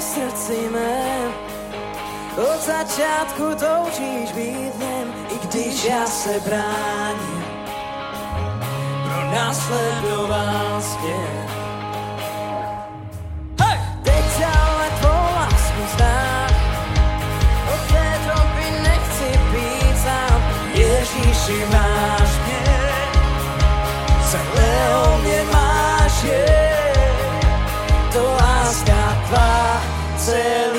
srdci mém. Od začátku toužíš být nem, i když já se bráním. Pro následoval směr. Hey! Teď ale tvou lásku znám. Od té doby nechci být sám. Ježíši máš mě, celého mě máš je. said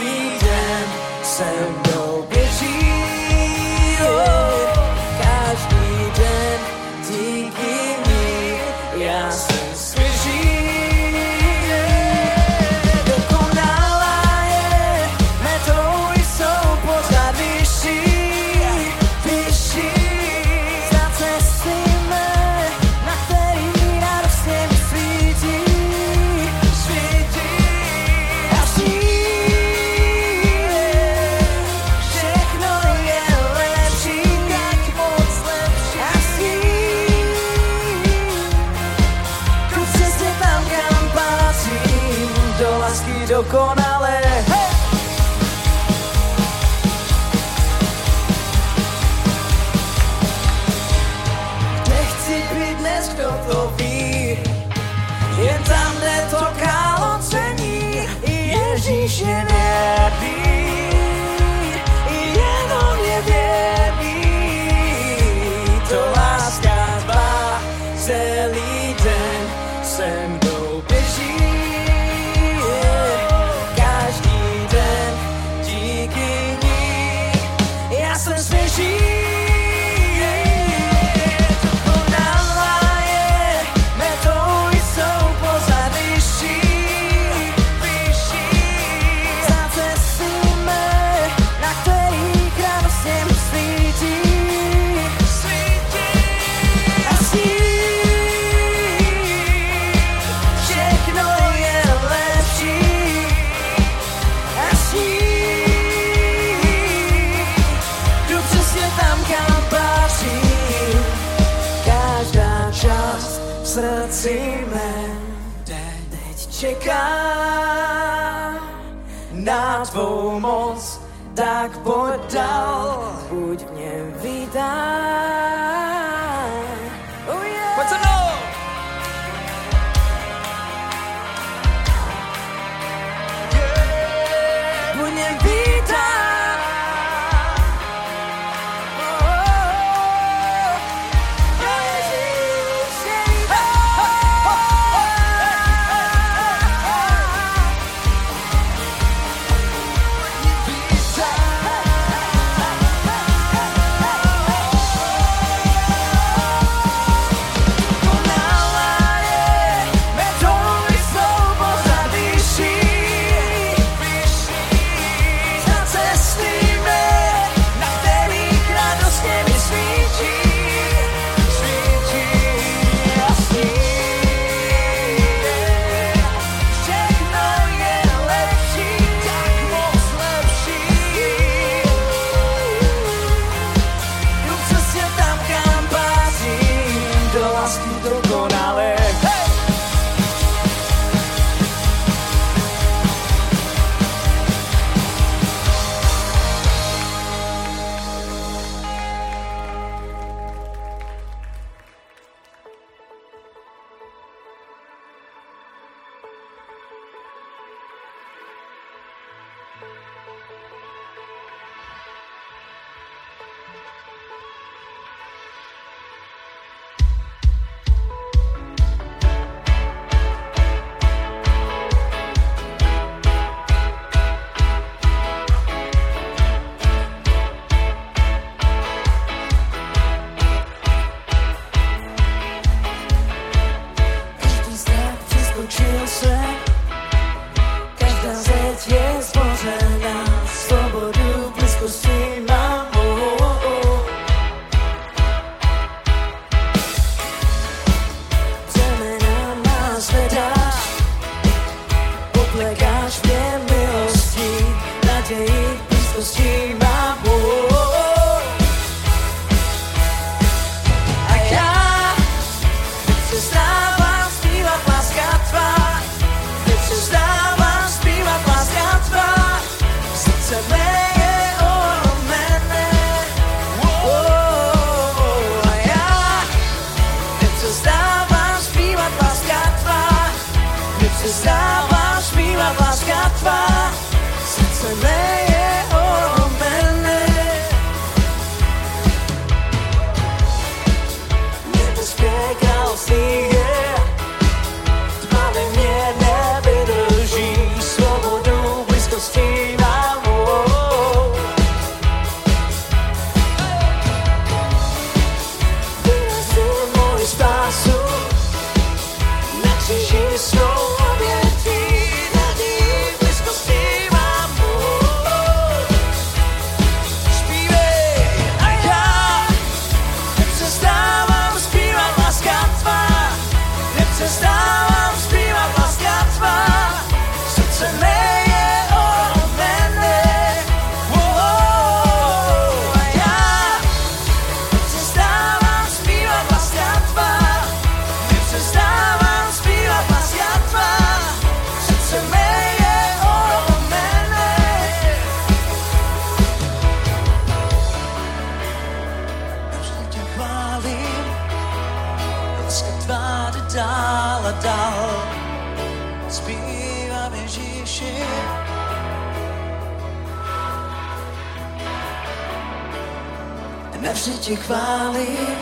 navždy ti chválím.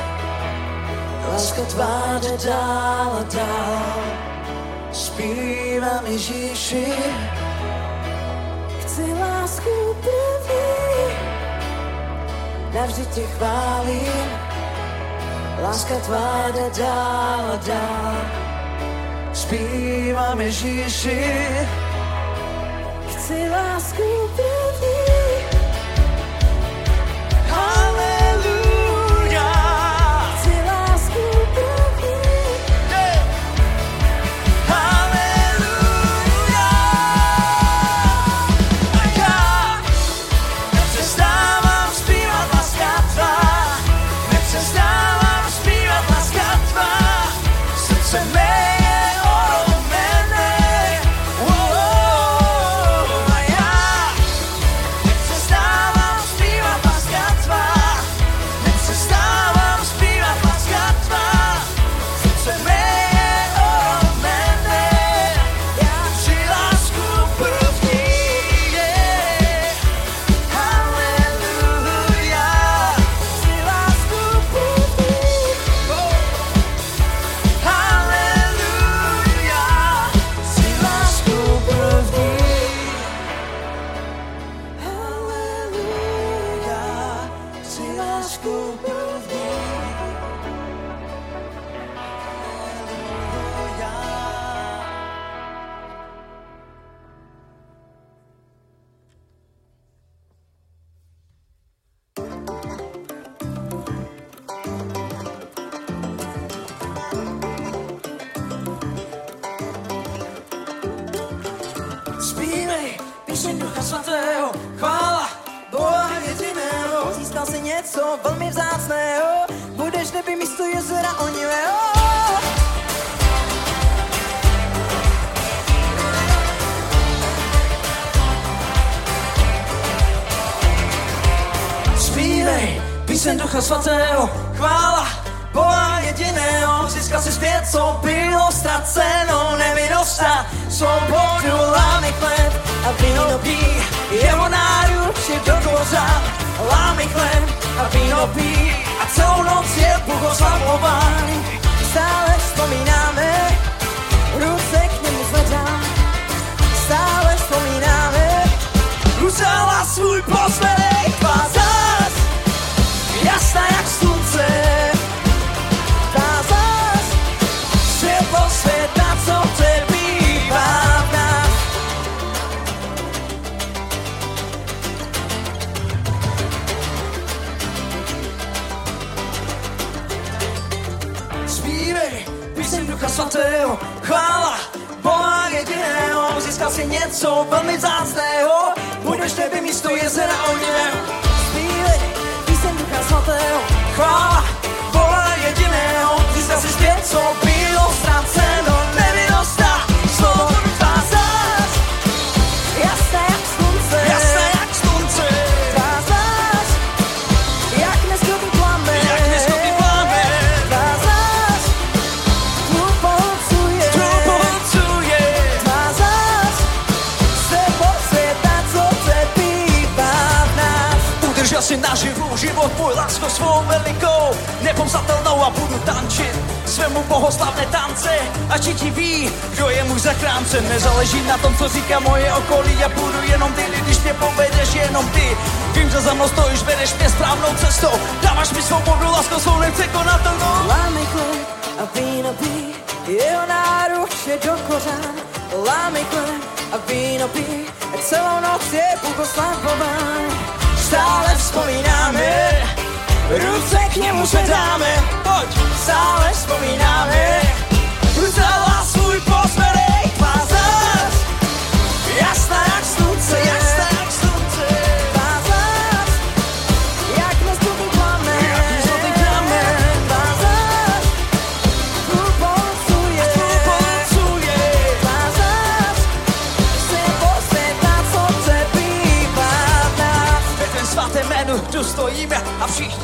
Láska tvá jde dál a dál, zpívám Ježíši. Chci lásku první, navždy ti chválím. Láska tvá jde dál a dál, zpívám Ježíši. Chci lásku první, cross. dobře Nezáleží na tom, co říká moje okolí. Já půjdu jenom ty, když mě povedeš jenom ty. Vím, že za mnou stojíš, vedeš mě správnou cestou. Dáváš mi svobodu, lásku svou nepřekonatelnou Lámej klen a víno pí Jeho náruče do kořán. Lámej a víno pí a Celou noc je půlko blahoslavován Stále vzpomínáme Ruce k němu se dáme Pojď, stále vzpomínáme Stále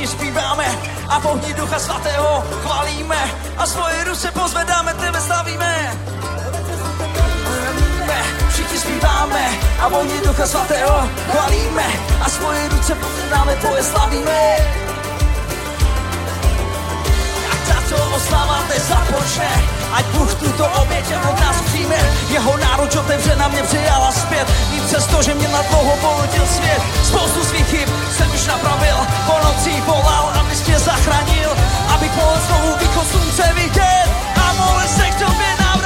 všichni zpíváme a v ohni Ducha Svatého chválíme a svoje ruce pozvedáme, tebe slavíme. Všichni zpíváme a v ohni Ducha Svatého chválíme a svoje ruce pozvedáme, tvoje slavíme. A táto oslava nezapočne, ať Bůh tuto oběť od nás přijme. Jeho náruč otevře na mě přijala zpět, i přesto, že mě na dlouho polotil svět. Spoustu svých chyb jsem už napravil, po nocích volal, abys mě zachránil, abych mohl znovu východ slunce vidět. A mohl se k tobě navrátit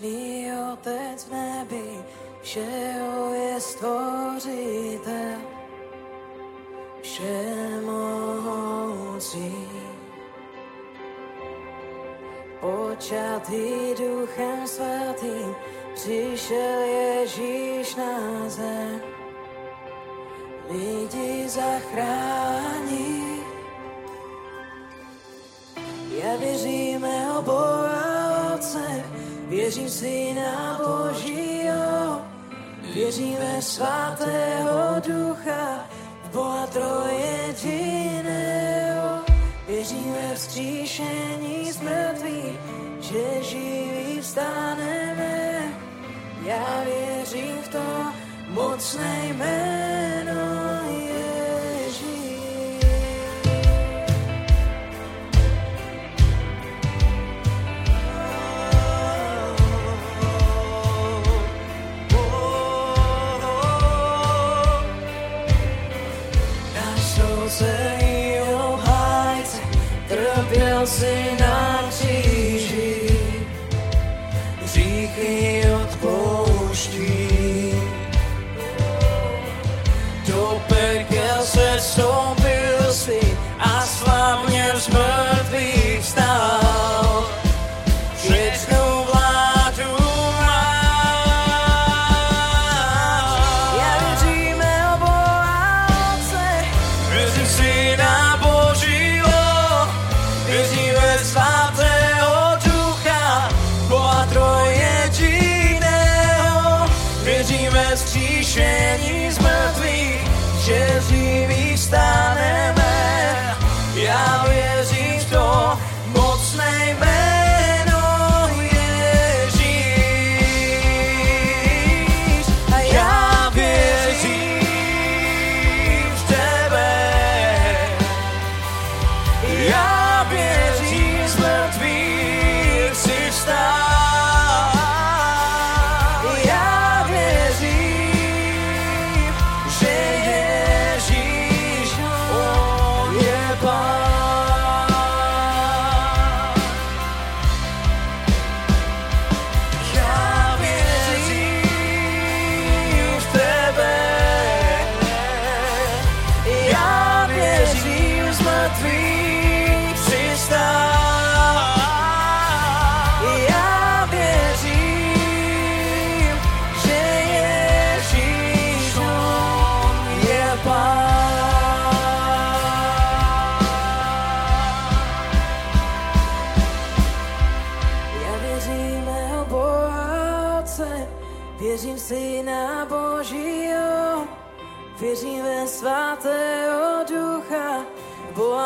Věčný Otec v nebi, všeho je stvořitel, všemohoucí. Počatý duchem svatým, přišel Ježíš na zem, lidi zachrání. ja věříme o Boha Otce, Věřím Syna Božího, věřím ve svatého ducha, v Boha trojediného. Věřím ve vzkříšení z že živí vstaneme. Já věřím v to mocné jméno. si na kříži, hříchy odpouští. Do pekel se stojí.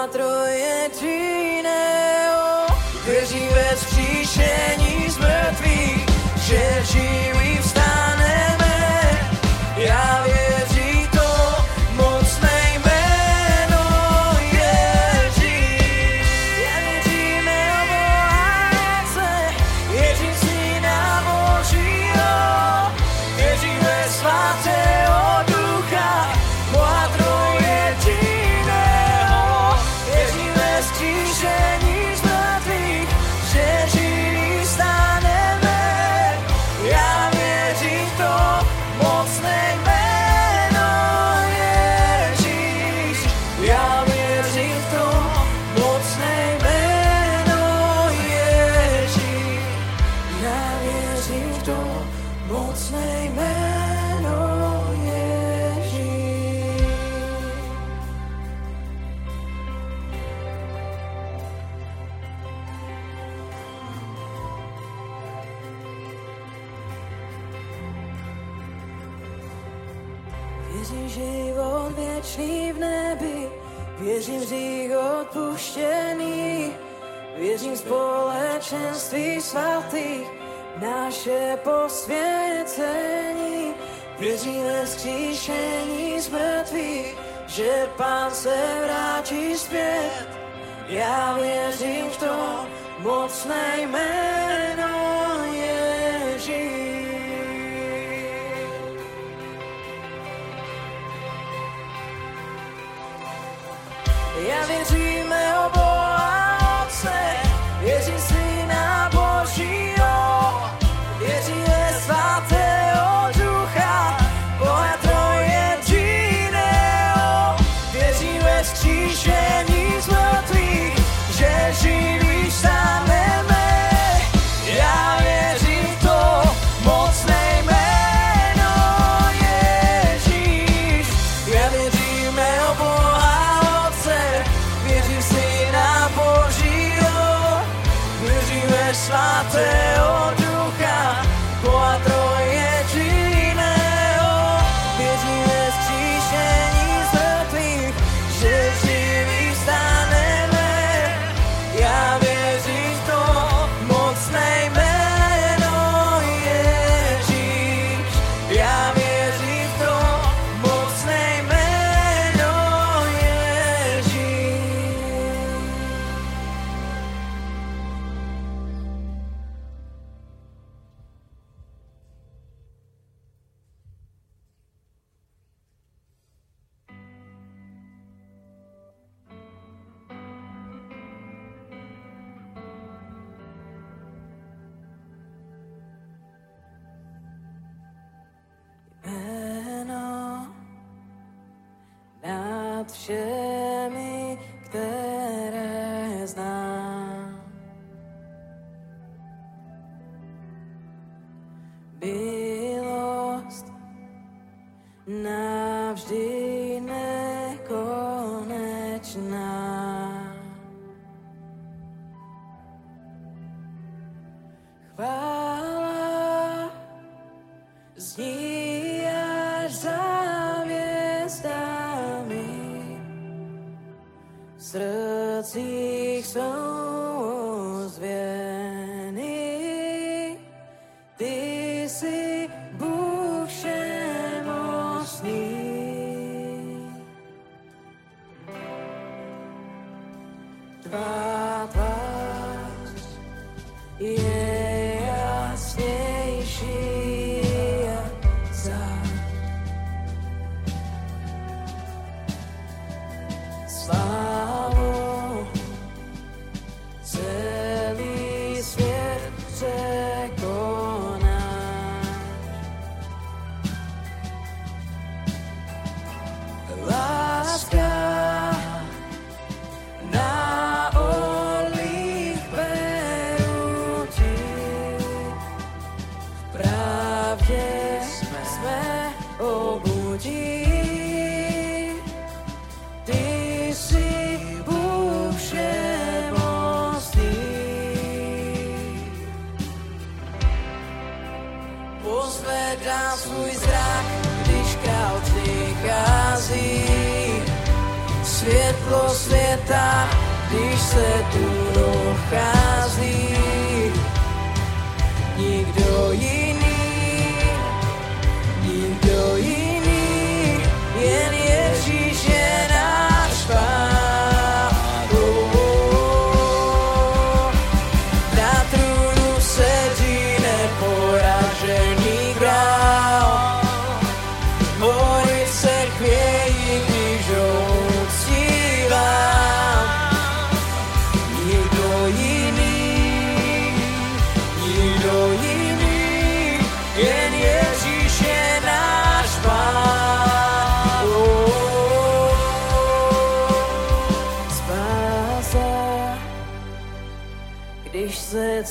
troje jiného. Věříme v příšení z mrtvých, že žijeme společenství svatých, naše posvěcení. Věříme zkříšení z mrtvých, že Pán se vrátí zpět. Ja věřím v to mocné jméno Ja věřím,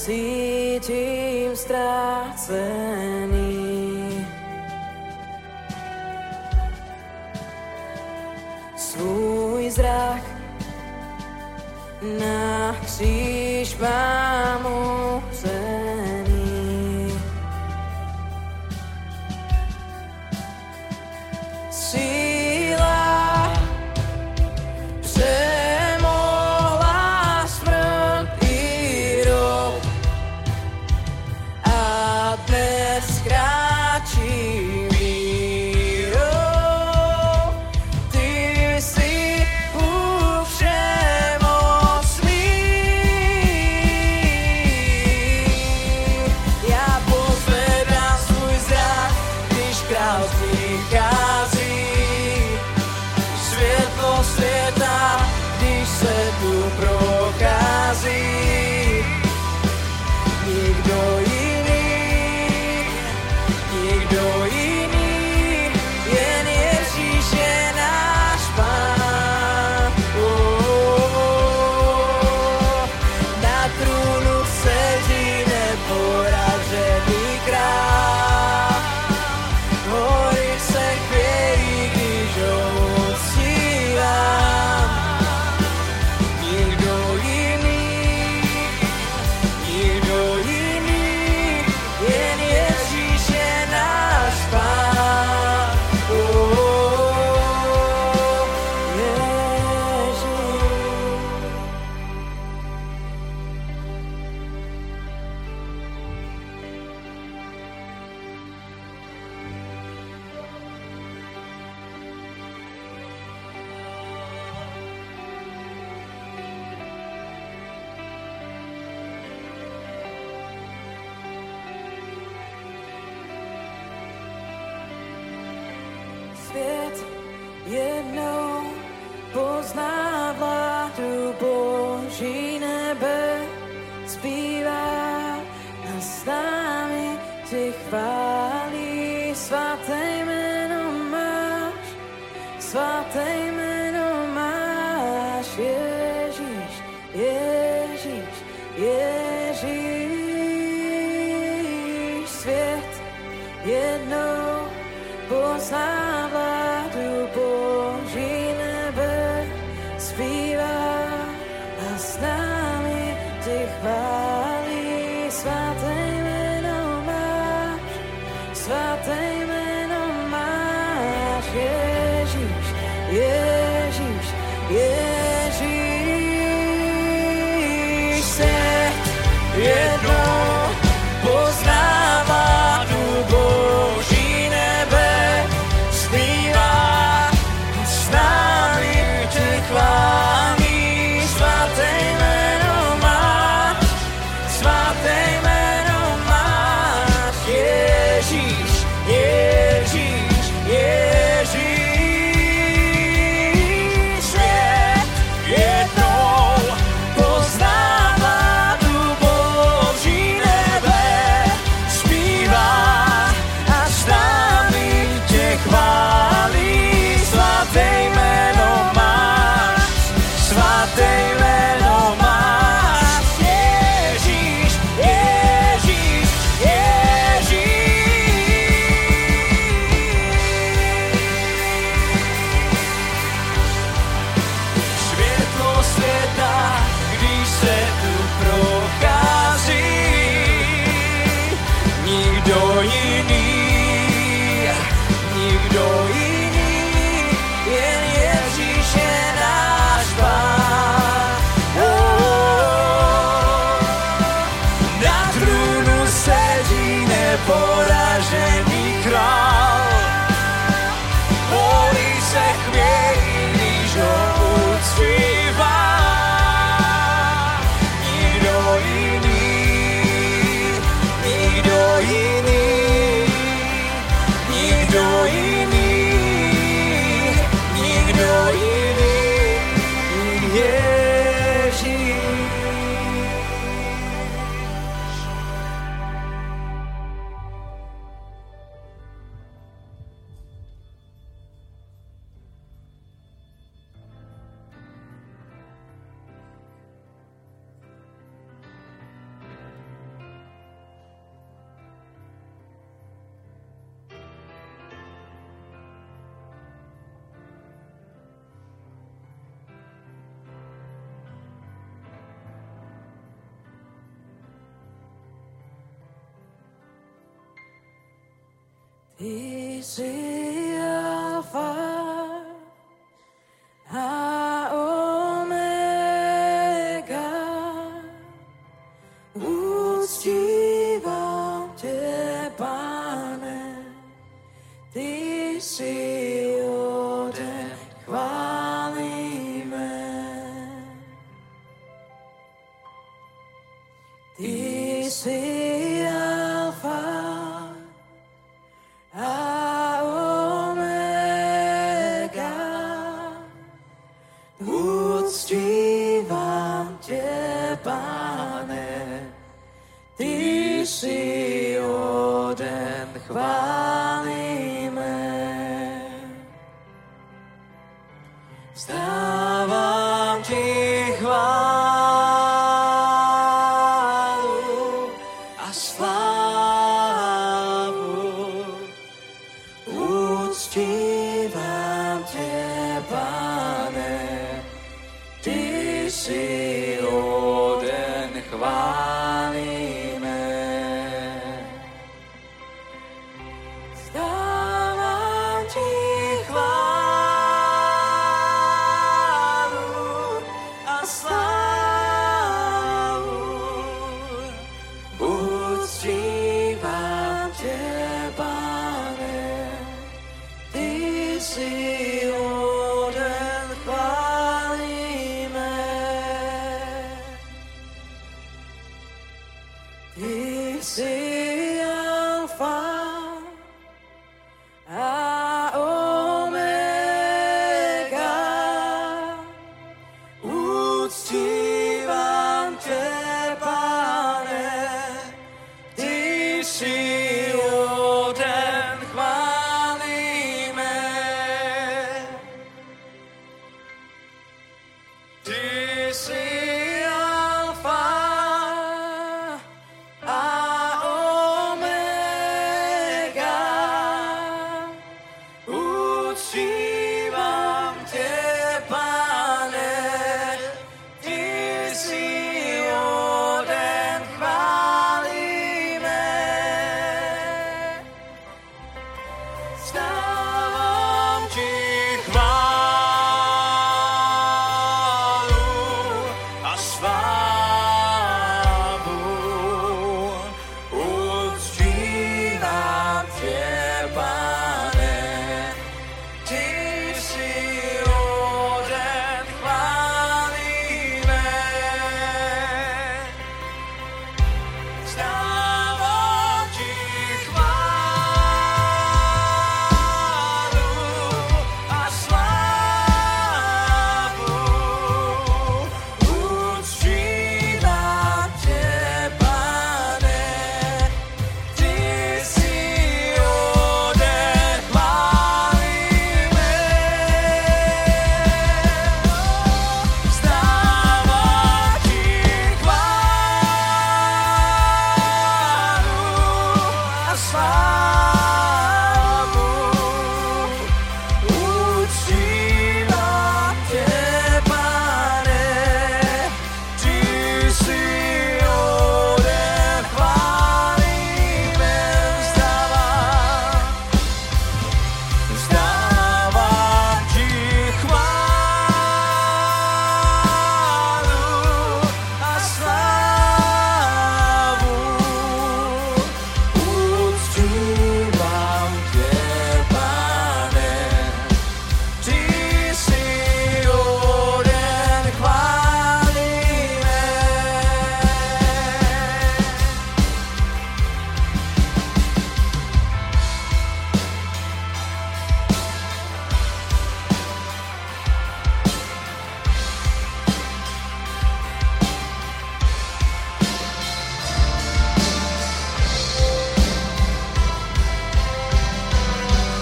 cítim strácený. Svůj zrak na kříž mám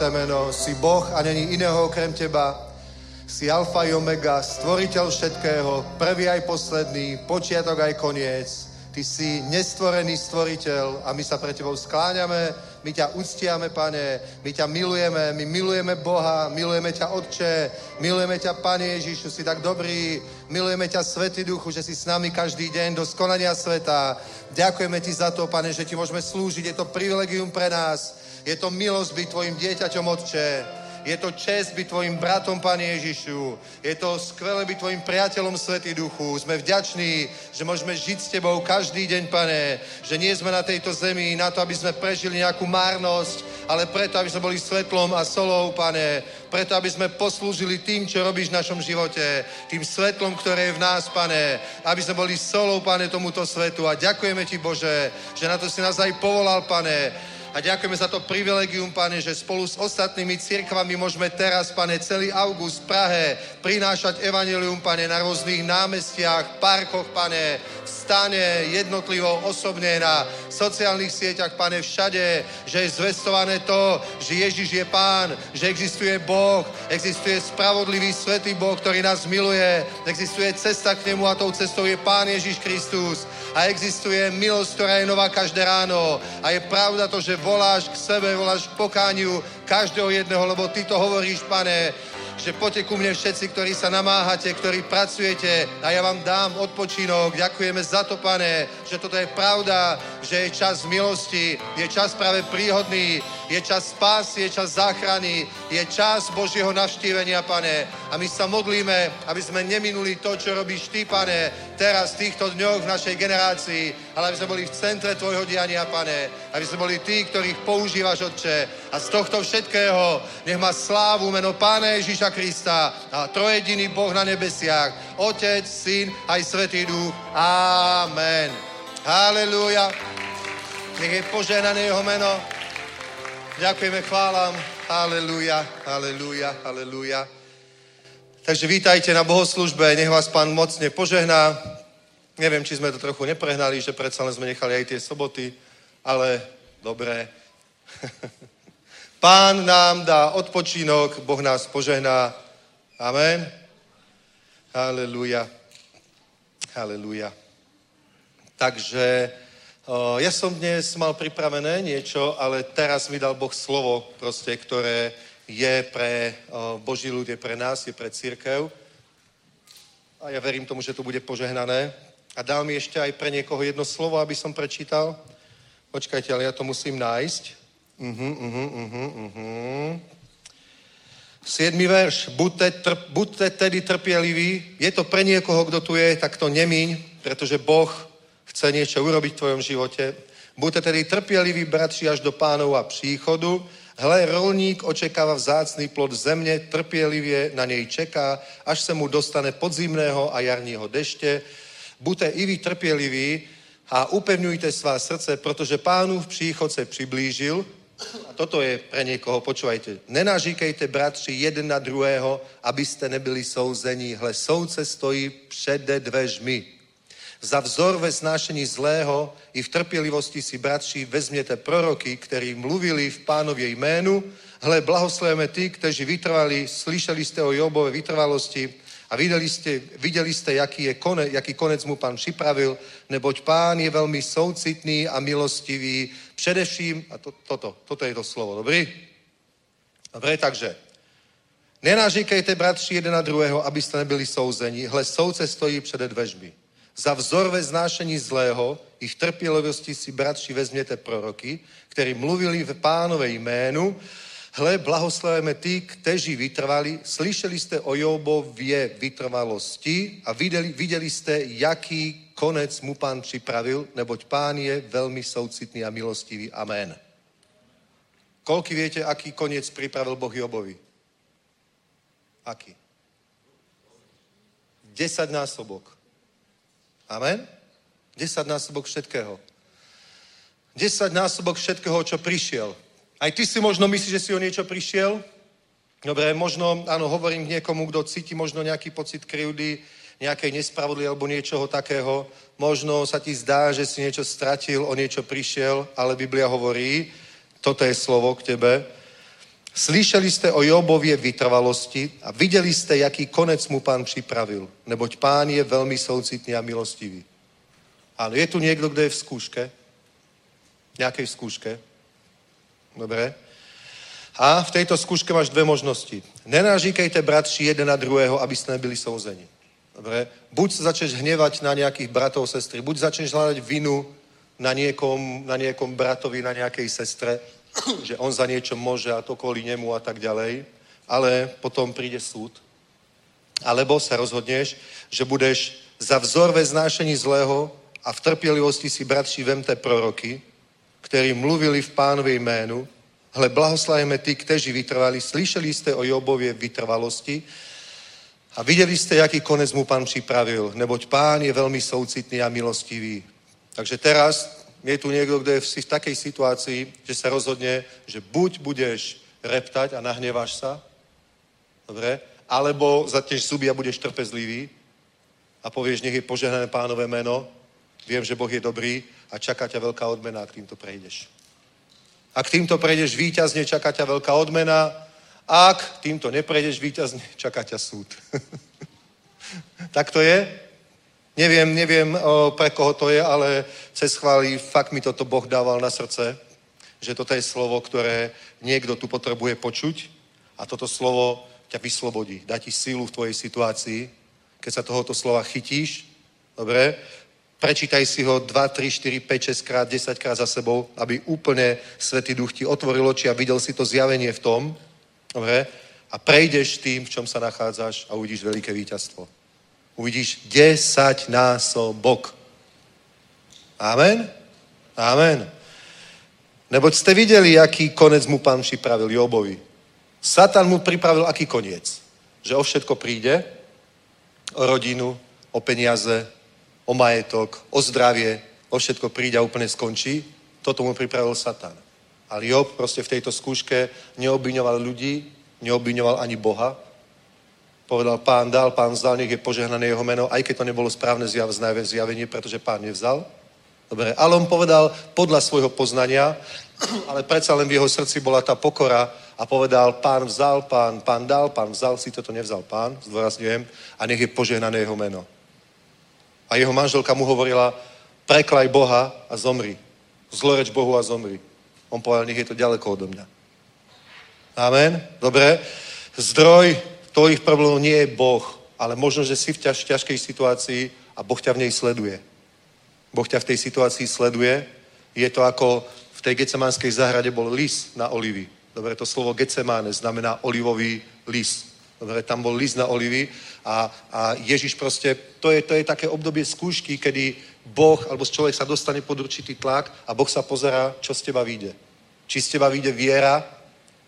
Sveté meno. Si Boh a není iného okrem Teba. Si alfa i omega, stvoriteľ všetkého, prvý aj posledný, počiatok aj koniec. Ty si nestvorený stvoriteľ a my sa pre Tebou skláňame, my ťa uctiame, pane, my ťa milujeme, my milujeme Boha, milujeme ťa Otče, milujeme ťa, Pane Ježišu, si tak dobrý, milujeme ťa, Svetý Duchu, že si s nami každý deň do skonania sveta. Ďakujeme Ti za to, Pane, že Ti môžeme slúžiť, je to privilegium pre nás, je to milosť byť Tvojim dieťaťom, Otče. Je to čest byť tvojim bratom, Pane Ježišu. Je to skvelé byť tvojim priateľom, Svetý Duchu. Sme vďační, že môžeme žiť s Tebou každý deň, Pane. Že nie sme na tejto zemi na to, aby sme prežili nejakú márnosť, ale preto, aby sme boli svetlom a solou, Pane. Preto, aby sme poslúžili tým, čo robíš v našom živote. Tým svetlom, ktoré je v nás, Pane. Aby sme boli solou, Pane, tomuto svetu. A ďakujeme Ti, Bože, že na to si nás aj povolal, Pane a ďakujeme za to privilegium, pane, že spolu s ostatnými cirkvami môžeme teraz, pane, celý august v Prahe prinášať evanelium, pane, na rôznych námestiach, parkoch, pane, v stane, jednotlivo, osobne, na sociálnych sieťach, pane, všade, že je zvestované to, že Ježiš je pán, že existuje Boh, existuje spravodlivý, svetý Boh, ktorý nás miluje, existuje cesta k nemu a tou cestou je pán Ježiš Kristus a existuje milosť, ktorá je nová každé ráno. A je pravda to, že voláš k sebe, voláš k pokániu každého jedného, lebo ty to hovoríš, pane, že poďte ku mne všetci, ktorí sa namáhate, ktorí pracujete a ja vám dám odpočinok. Ďakujeme za to, pane, že toto je pravda, že je čas milosti, je čas práve príhodný, je čas spásy, je čas záchrany, je čas Božieho navštívenia, pane. A my sa modlíme, aby sme neminuli to, čo robíš ty, pane, teraz v týchto dňoch v našej generácii, ale aby sme boli v centre tvojho diania, pane. Aby sme boli tí, ktorých používaš, Otče. A z tohto všetkého nech má slávu meno Pána Ježíša Krista a trojediný Boh na nebesiach, Otec, Syn aj Svetý Duch. Amen. Halelúja. Nech je poženané jeho meno. Ďakujeme, chválam. Halelúja, halelúja, halelúja. Takže vítajte na bohoslužbe, nech vás pán mocne požehná. Neviem, či sme to trochu neprehnali, že predsa len sme nechali aj tie soboty, ale dobré. Pán nám dá odpočinok, Boh nás požehná. Amen. Halelúja. Halelúja. Takže ja som dnes mal pripravené niečo, ale teraz mi dal Boh slovo, proste, ktoré je pre Boží ľud, je pre nás, je pre církev. A ja verím tomu, že to bude požehnané. A dal mi ešte aj pre niekoho jedno slovo, aby som prečítal. Počkajte, ale ja to musím nájsť. Uh-huh, uh-huh, uh-huh, uh-huh. Siedmy verš. Buďte, trp, buďte tedy trpieliví. Je to pre niekoho, kto tu je, tak to nemiň, pretože Boh chce niečo urobiť v tvojom živote. Buďte tedy trpieliví, bratři, až do pánova příchodu. Hle, rolník očekáva vzácný plod země, trpělivě na něj čeká, až se mu dostane podzimného a jarního deště. Buďte i vy trpěliví a upevňujte svá srdce, protože pánův příchod se přiblížil. A toto je pre niekoho, počúvajte. Nenažíkejte, bratři, jeden na druhého, abyste nebyli souzení. Hle, soudce stojí přede dveřmi. Za vzor ve znášení zlého i v trpělivosti si, bratři, vezměte proroky, ktorí mluvili v pánově jménu. Hle, blahoslavujeme ty, kteří vytrvali, slyšeli ste o Jobove vytrvalosti a videli ste, videli ste jaký, je kone, jaký konec mu pán připravil, neboť pán je veľmi soucitný a milostivý, především, a to, toto, toto je to slovo, dobrý? Dobre, takže, nenažíkejte, bratři, jeden na druhého, abyste nebyli souzení, hle, soudce stojí přede dveřmi. Za vzor ve znášení zlého i v trpělivosti si, bratři, vezměte proroky, ktorí mluvili v pánové jménu, Hle, blahoslavujeme tí, kteří vytrvali. Slyšeli ste o Jobovie vytrvalosti a videli, videli ste, jaký konec mu pán připravil, neboť pán je veľmi soucitný a milostivý. Amen. Koľky viete, aký koniec pripravil Boh Jobovi? Aký? Desať násobok. Amen? Desať násobok všetkého. Desať násobok všetkého, čo prišiel. Aj ty si možno myslíš, že si o niečo prišiel? Dobre, možno, áno, hovorím k niekomu, kto cíti možno nejaký pocit krivdy, nejakej nespravodlivosti alebo niečoho takého. Možno sa ti zdá, že si niečo stratil, o niečo prišiel, ale Biblia hovorí, toto je slovo k tebe, Slyšeli ste o Jobovie vytrvalosti a videli ste, jaký konec mu pán připravil. Neboť pán je veľmi soucitný a milostivý. Áno, je tu niekto, kto je v skúške? Nejakej skúške? Dobre. A v tejto skúške máš dve možnosti. Nenážíkejte bratři jeden na druhého, aby ste nebyli souzeni. Dobre? Buď sa začneš hnevať na nejakých bratov, sestry, buď začneš hľadať vinu na niekom, na niekom bratovi, na nejakej sestre, že on za niečo môže a to kvôli nemu a tak ďalej, ale potom príde súd. Alebo sa rozhodneš, že budeš za vzor ve znášení zlého a v trpělivosti si bratři vemte proroky, ktorí mluvili v pánovej jménu, hle, blahoslavíme ty, kteří vytrvali, slyšeli ste o Jobovie vytrvalosti a videli ste, jaký konec mu pán připravil, neboť pán je veľmi soucitný a milostivý. Takže teraz je tu niekto, kto je v, v takej situácii, že sa rozhodne, že buď budeš reptať a nahneváš sa, dobre, alebo zatneš zuby a budeš trpezlivý a povieš, nech je požehnané pánové meno, viem, že Boh je dobrý a čaká ťa veľká odmena, ak týmto prejdeš. Ak týmto prejdeš víťazne, čaká ťa veľká odmena, ak týmto neprejdeš víťazne, čaká ťa súd. tak to je? Neviem, neviem, pre koho to je, ale cez chváli fakt mi toto Boh dával na srdce, že toto je slovo, ktoré niekto tu potrebuje počuť a toto slovo ťa vyslobodí, dá ti sílu v tvojej situácii. Keď sa tohoto slova chytíš, dobre, prečítaj si ho 2, 3, 4, 5, 6 krát, 10 krát za sebou, aby úplne Svetý Duch ti otvoril oči a videl si to zjavenie v tom, dobre, a prejdeš tým, v čom sa nachádzaš a uvidíš veľké víťazstvo uvidíš 10 násobok. Amen? Amen. Neboť ste videli, aký konec mu pán připravil Jobovi. Satan mu pripravil aký koniec? Že o všetko príde, o rodinu, o peniaze, o majetok, o zdravie, o všetko príde a úplne skončí. Toto mu pripravil Satan. Ale Job proste v tejto skúške neobviňoval ľudí, neobviňoval ani Boha, Povedal, pán dal, pán vzal, nech je požehnané jeho meno, aj keď to nebolo správne zjav, zjavenie, pretože pán nevzal. Dobre, ale on povedal podľa svojho poznania, ale predsa len v jeho srdci bola tá pokora a povedal, pán vzal, pán, pán dal, pán vzal, si toto nevzal pán, zdôrazňujem, a nech je požehnané jeho meno. A jeho manželka mu hovorila, preklaj Boha a zomri. Zloreč Bohu a zomri. On povedal, nech je to ďaleko odo mňa. Amen? Dobre. Zdroj tvojich problémov nie je Boh, ale možno, že si v ťaž, ťažkej situácii a Boh ťa v nej sleduje. Boh ťa v tej situácii sleduje. Je to ako v tej gecemánskej záhrade bol lis na olivy. Dobre, to slovo gecemáne znamená olivový lis. Dobre, tam bol lis na olivy a, a Ježiš proste, to je, to je také obdobie skúšky, kedy Boh, alebo človek sa dostane pod určitý tlak a Boh sa pozera, čo z teba vyjde. Či z teba vyjde viera,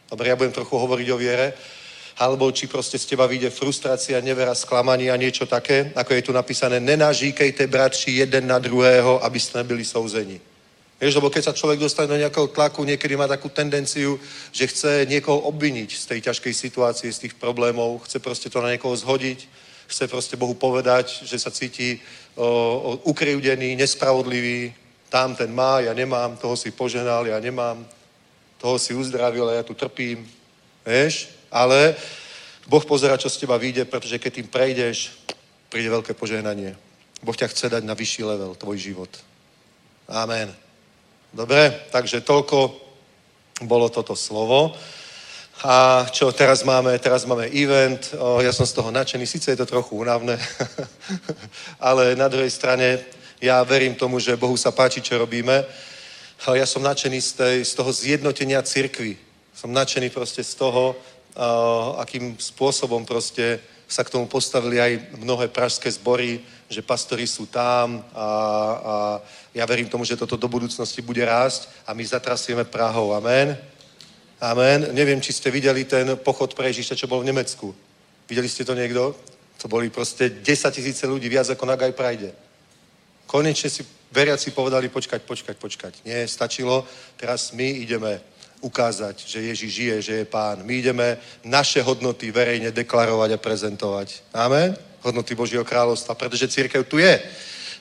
dobre, ja budem trochu hovoriť o viere, alebo či proste z teba vyjde frustrácia, nevera, sklamanie a niečo také, ako je tu napísané, nenažíkejte bratři jeden na druhého, aby ste nebyli souzeni. Vieš, lebo keď sa človek dostane do nejakého tlaku, niekedy má takú tendenciu, že chce niekoho obviniť z tej ťažkej situácie, z tých problémov, chce proste to na niekoho zhodiť, chce proste Bohu povedať, že sa cíti o, nespravodlivý, tam ten má, ja nemám, toho si poženal, ja nemám, toho si uzdravil a ja tu trpím. Vieš? Ale Boh pozera, čo z teba vyjde, pretože keď tým prejdeš, príde veľké požehnanie. Boh ťa chce dať na vyšší level, tvoj život. Amen. Dobre, takže toľko bolo toto slovo. A čo teraz máme? Teraz máme event. O, ja som z toho nadšený. Sice je to trochu únavné, ale na druhej strane ja verím tomu, že Bohu sa páči, čo robíme. Ja som nadšený z, tej, z toho zjednotenia cirkvy. Som nadšený proste z toho, akým spôsobom proste sa k tomu postavili aj mnohé pražské zbory, že pastori sú tam a, a ja verím tomu, že toto do budúcnosti bude rásť a my zatrasieme Prahou. Amen. Amen. Neviem, či ste videli ten pochod pre Ježiša, čo bol v Nemecku. Videli ste to niekto? To boli proste 10 tisíce ľudí, viac ako na Gaj Pride. Konečne si veriaci povedali, počkať, počkať, počkať. Nie, stačilo, teraz my ideme ukázať, že Ježiš žije, že je pán. My ideme naše hodnoty verejne deklarovať a prezentovať. Amen? hodnoty Božieho kráľovstva, pretože církev tu je.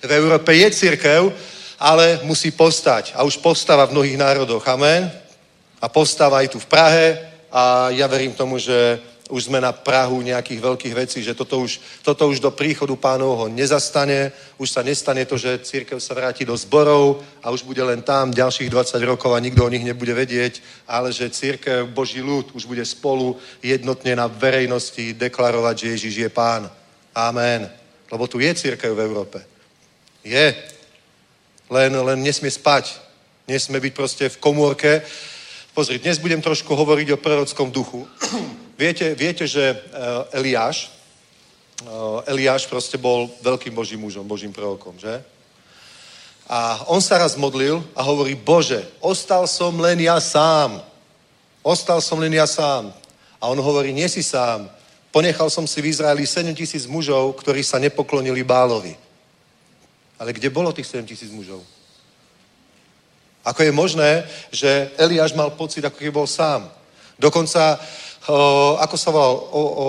V Európe je církev, ale musí postať. A už postáva v mnohých národoch. Amen. A postáva aj tu v Prahe a ja verím tomu, že už sme na Prahu nejakých veľkých vecí, že toto už, toto už do príchodu pánovho nezastane, už sa nestane to, že církev sa vráti do zborov a už bude len tam ďalších 20 rokov a nikto o nich nebude vedieť, ale že církev, Boží ľud už bude spolu jednotne na verejnosti deklarovať, že Ježiš je pán. Amen. Lebo tu je církev v Európe. Je. Len, len nesmie spať. Nesmie byť proste v komórke. Pozri, dnes budem trošku hovoriť o prorockom duchu. Viete, viete že eh, Eliáš, eh, Eliáš proste bol veľkým božím mužom, božím prorokom, že? A on sa raz modlil a hovorí, Bože, ostal som len ja sám. Ostal som len ja sám. A on hovorí, nie si sám. Ponechal som si v Izraeli 7 tisíc mužov, ktorí sa nepoklonili Bálovi. Ale kde bolo tých 7 tisíc mužov? Ako je možné, že Eliáš mal pocit, ako keby bol sám. Dokonca o, ako sa volal, o, o,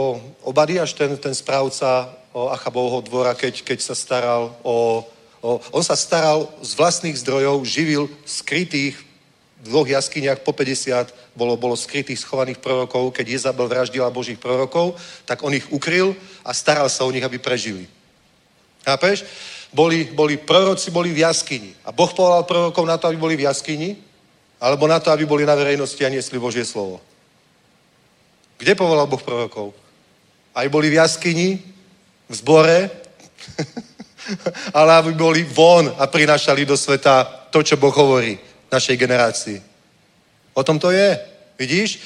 Obadiaš, ten, ten správca o Achabovho dvora, keď, keď sa staral o, o... On sa staral z vlastných zdrojov, živil skrytých v dvoch jaskyniach po 50 bolo, bolo skrytých schovaných prorokov, keď Jezabel vraždila božích prorokov, tak on ich ukryl a staral sa o nich, aby prežili. Chápeš? Boli, boli proroci, boli v jaskyni. A Boh povedal prorokov na to, aby boli v jaskyni, alebo na to, aby boli na verejnosti a niesli Božie slovo. Kde povolal Boh prorokov? Aj boli v jaskyni, v zbore, ale aby boli von a prinašali do sveta to, čo Boh hovorí našej generácii. O tom to je. Vidíš?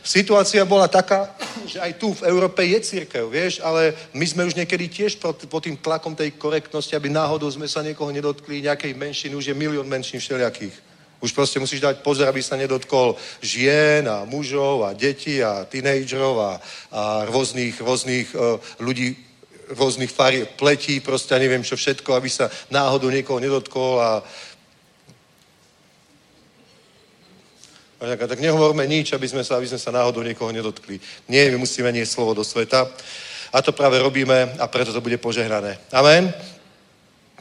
Situácia bola taká, že aj tu v Európe je církev, vieš, ale my sme už niekedy tiež pod, tým tlakom tej korektnosti, aby náhodou sme sa niekoho nedotkli, nejakej menšiny, už je milión menšín všelijakých. Už proste musíš dať pozor, aby sa nedotkol žien a mužov a detí a tínejdžerov a, a rôznych, rôznych uh, ľudí, rôznych farí, pletí, proste neviem čo všetko, aby sa náhodou niekoho nedotkol a tak nehovorme nič, aby sme, sa, aby sme sa náhodou niekoho nedotkli. Nie, my musíme niesť slovo do sveta. A to práve robíme a preto to bude požehnané. Amen.